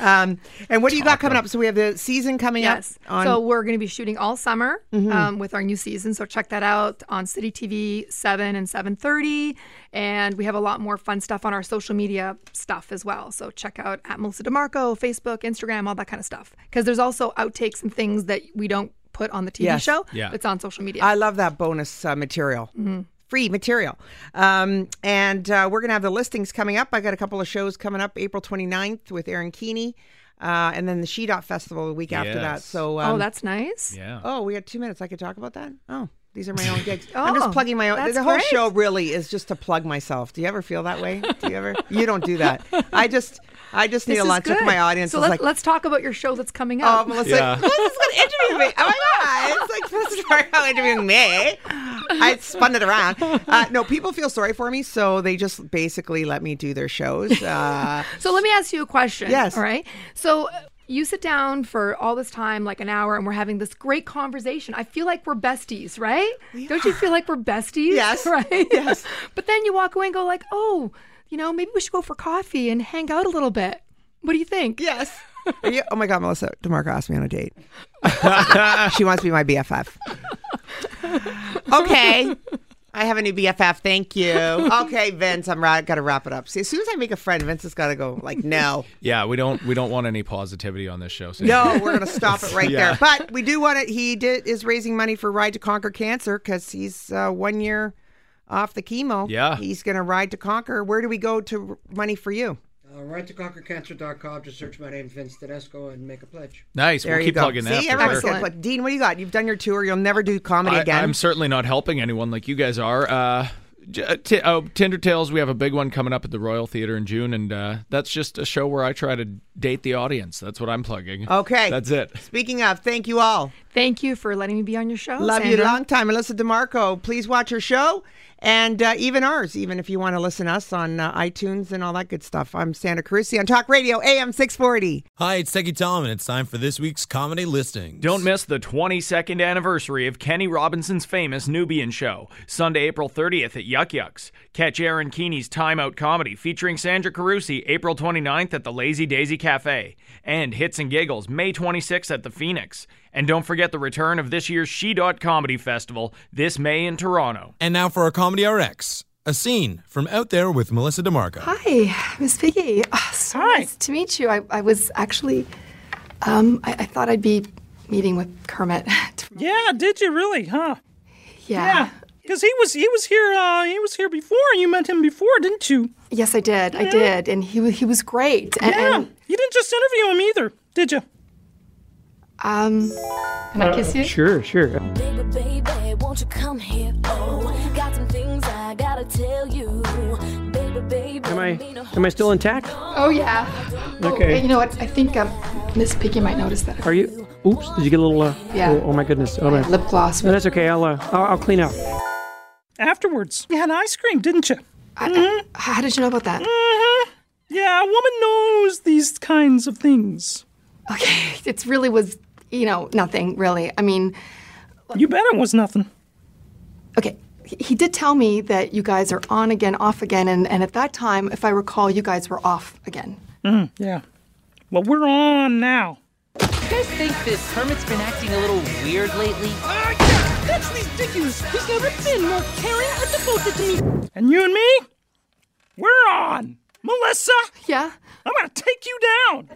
[SPEAKER 5] Um, and what do you got coming up? So we have the season coming
[SPEAKER 7] Yes.
[SPEAKER 5] up on.
[SPEAKER 7] so we're going to be shooting all summer
[SPEAKER 5] Mhm.
[SPEAKER 7] um, with our new season. So check that out on City TV seven and seven thirty, and we have a lot more fun stuff on our social media stuff as well. So check out at Melissa DiMarco, Facebook, Instagram, all that kind of stuff. Because there's also outtakes and things that we don't put on the TV
[SPEAKER 5] Yes.
[SPEAKER 7] show.
[SPEAKER 5] Yeah.
[SPEAKER 7] It's on social media.
[SPEAKER 5] I love that bonus uh, material.
[SPEAKER 7] Mhm.
[SPEAKER 5] Free material. Um, and uh, we're going to have the listings coming up. I got a couple of shows coming up April 29th with Aaron Keeney. Uh, and then the She Dot Festival the week after that.
[SPEAKER 6] Yes.
[SPEAKER 5] So,
[SPEAKER 7] oh,
[SPEAKER 5] um,
[SPEAKER 7] that's nice.
[SPEAKER 6] Yeah.
[SPEAKER 5] Oh, we got two minutes. I could talk about that. Oh, these are my own gigs. oh, I'm just
[SPEAKER 7] Oh,
[SPEAKER 5] plugging my own.
[SPEAKER 7] that's
[SPEAKER 5] The whole
[SPEAKER 7] great.
[SPEAKER 5] show really is just to plug myself. Do you ever feel that way? Do you ever? you don't do that. I just, I just need
[SPEAKER 7] This
[SPEAKER 5] a
[SPEAKER 7] is
[SPEAKER 5] lunch with my audience.
[SPEAKER 7] So
[SPEAKER 5] is
[SPEAKER 7] let,
[SPEAKER 5] like,
[SPEAKER 7] let's talk about your show that's coming up.
[SPEAKER 5] oh,
[SPEAKER 7] up.
[SPEAKER 5] Melissa,
[SPEAKER 6] Yeah.
[SPEAKER 5] Melissa's going to interview me. Oh my god, it's like supposed to start interviewing me. I spun it around. Uh, no, people feel sorry for me, so they just basically let me do their shows. Uh,
[SPEAKER 7] So let me ask you a question.
[SPEAKER 5] Yes.
[SPEAKER 7] All right. So uh, you sit down for all this time, like an hour, and we're having this great conversation. I feel like we're besties, right? Don't you feel like we're besties?
[SPEAKER 5] Yes.
[SPEAKER 7] Right.
[SPEAKER 5] Yes.
[SPEAKER 7] but then you walk away and go like, oh, you know, maybe we should go for coffee and hang out a little bit. What do you think?
[SPEAKER 5] yes. Are you, oh my god, Melissa DiMarco asked me on a date. she wants to be my BFF. Okay. I have a new BFF. Thank you. Okay, Vince, I'm ra- got to wrap it up. See, as soon as I make a friend, Vince has got to go like, no,
[SPEAKER 6] Yeah, we don't we don't want any positivity on this show. Sandra.
[SPEAKER 5] no, we're gonna stop it right
[SPEAKER 6] Yeah.
[SPEAKER 5] there. But we do want it. He did is raising money for Ride to Conquer Cancer because he's uh, one year off the chemo.
[SPEAKER 6] Yeah.
[SPEAKER 5] he's gonna ride to conquer. Where do we go to money for you?
[SPEAKER 13] Uh, right to conquercancer.com. Just search my name, Vince Tedesco, and make a pledge.
[SPEAKER 6] Nice.
[SPEAKER 5] There
[SPEAKER 6] we'll keep
[SPEAKER 5] go.
[SPEAKER 6] plugging that.
[SPEAKER 5] See,
[SPEAKER 6] for
[SPEAKER 5] everyone's
[SPEAKER 6] sure.
[SPEAKER 5] gonna put. Dean, what do you got? You've done your tour. You'll never do comedy
[SPEAKER 6] I,
[SPEAKER 5] again.
[SPEAKER 6] I'm certainly not helping anyone like you guys are. Uh, uh, T- oh, Tinder Tales, we have a big one coming up at the Royal Theater in June, and uh, that's just a show where I try to date the audience. That's what I'm plugging.
[SPEAKER 5] Okay.
[SPEAKER 6] That's it.
[SPEAKER 5] Speaking of, thank you all.
[SPEAKER 7] Thank you for letting me be on your show.
[SPEAKER 5] Love you
[SPEAKER 7] Sandra.
[SPEAKER 5] long time. Melissa DiMarco, please watch her show and uh, even ours, even if you want to listen to us on uh, iTunes and all that good stuff. I'm Sandra Carusi on Talk Radio, AM 640.
[SPEAKER 14] Hi, it's Techie Tom, and it's time for this week's comedy listing.
[SPEAKER 6] Don't miss the 22nd anniversary of Kenny Robinson's famous Nubian show, Sunday, April 30th at Yuk Yuk's. Catch Aaron Keeney's Time Out Comedy featuring Sandra Carusi April 29th at the Lazy Daisy Cafe. And Hits and Giggles May 26th at the Phoenix. And don't forget the return of this year's She Dot Comedy Festival this May in Toronto.
[SPEAKER 14] And now for our Comedy RX, a scene from Out There with Melissa DiMarco.
[SPEAKER 15] Hi, Miss Piggy. Oh, so nice to meet you. I, I was actually, um, I, I thought I'd be meeting with Kermit.
[SPEAKER 16] Yeah, did you really, huh?
[SPEAKER 15] Yeah.
[SPEAKER 16] Because he was he was here uh, he was here before. You met him before, didn't you?
[SPEAKER 15] Yes, I did. I did, and he wa- he was great. And,
[SPEAKER 16] yeah.
[SPEAKER 15] and
[SPEAKER 16] you didn't just interview him either, did you?
[SPEAKER 15] um, can I kiss you?
[SPEAKER 16] Sure, sure.
[SPEAKER 17] Baby, baby, won't you come here? Oh, got some things I gotta tell you. Baby, baby.
[SPEAKER 13] Am I am I still intact?
[SPEAKER 15] Oh yeah.
[SPEAKER 13] Okay.
[SPEAKER 15] Oh, you know what? I think um, Miss Piggy might notice that.
[SPEAKER 13] Are you? Oops! Did you get a little? Uh,
[SPEAKER 15] Yeah.
[SPEAKER 13] Oh, oh my goodness! Oh, my.
[SPEAKER 15] Lip gloss.
[SPEAKER 13] No, that's okay. I'll, uh, I'll I'll clean up.
[SPEAKER 16] Afterwards, you had ice cream, didn't you?
[SPEAKER 15] I, How did you know about that?
[SPEAKER 16] Mm-hmm. Yeah, a woman knows these kinds of things.
[SPEAKER 15] Okay, it really was, you know, nothing really. I mean,
[SPEAKER 16] You bet it was nothing.
[SPEAKER 15] okay, he- he did tell me that you guys are on again, off again, and, and at that time, if I recall, you guys were off again.
[SPEAKER 16] Mm, yeah. Well, we're on now.
[SPEAKER 17] You guys think this Kermit's been acting a little weird lately?
[SPEAKER 16] Ah, that's ridiculous. He's never been more caring or devoted to me. And you and me? We're on. Melissa?
[SPEAKER 7] Yeah?
[SPEAKER 16] I'm going to take you down.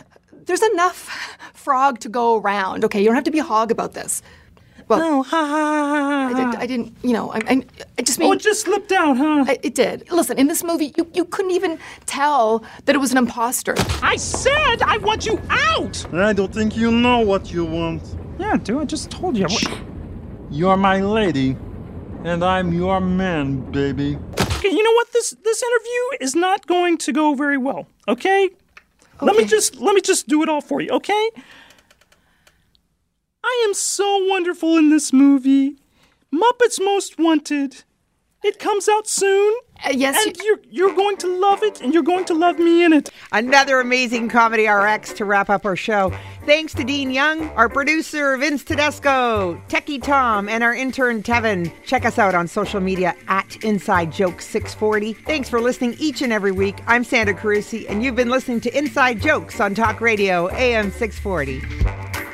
[SPEAKER 7] There's enough frog to go around. Okay, you don't have to be a hog about this. Well,
[SPEAKER 16] oh, ha, ha,
[SPEAKER 7] I, did, I didn't, you know, I, I, I just mean.
[SPEAKER 16] Oh, it just slipped out, huh?
[SPEAKER 7] I, it did. Listen, in this movie, you, you couldn't even tell that it was an imposter.
[SPEAKER 16] I said I want you out!
[SPEAKER 18] I don't think you know what you want.
[SPEAKER 16] Yeah, dude, I just told you.
[SPEAKER 18] You're my lady, and I'm your man, baby.
[SPEAKER 16] Okay, you know what? This this interview is not going to go very well. Okay? okay? Let me just let me just do it all for you, okay? I am so wonderful in this movie. Muppets Most Wanted. It comes out soon.
[SPEAKER 7] Uh, yes,
[SPEAKER 16] and you... are you're going to love it, and you're going to love me in it.
[SPEAKER 5] Another amazing comedy RX to wrap up our show. Thanks to Dean Young, our producer Vince Tedesco, Techie Tom, and our intern Tevin. Check us out on social media at Inside Jokes 640. Thanks for listening each and every week. I'm Sandra Carusi, and you've been listening to Inside Jokes on Talk Radio AM 640.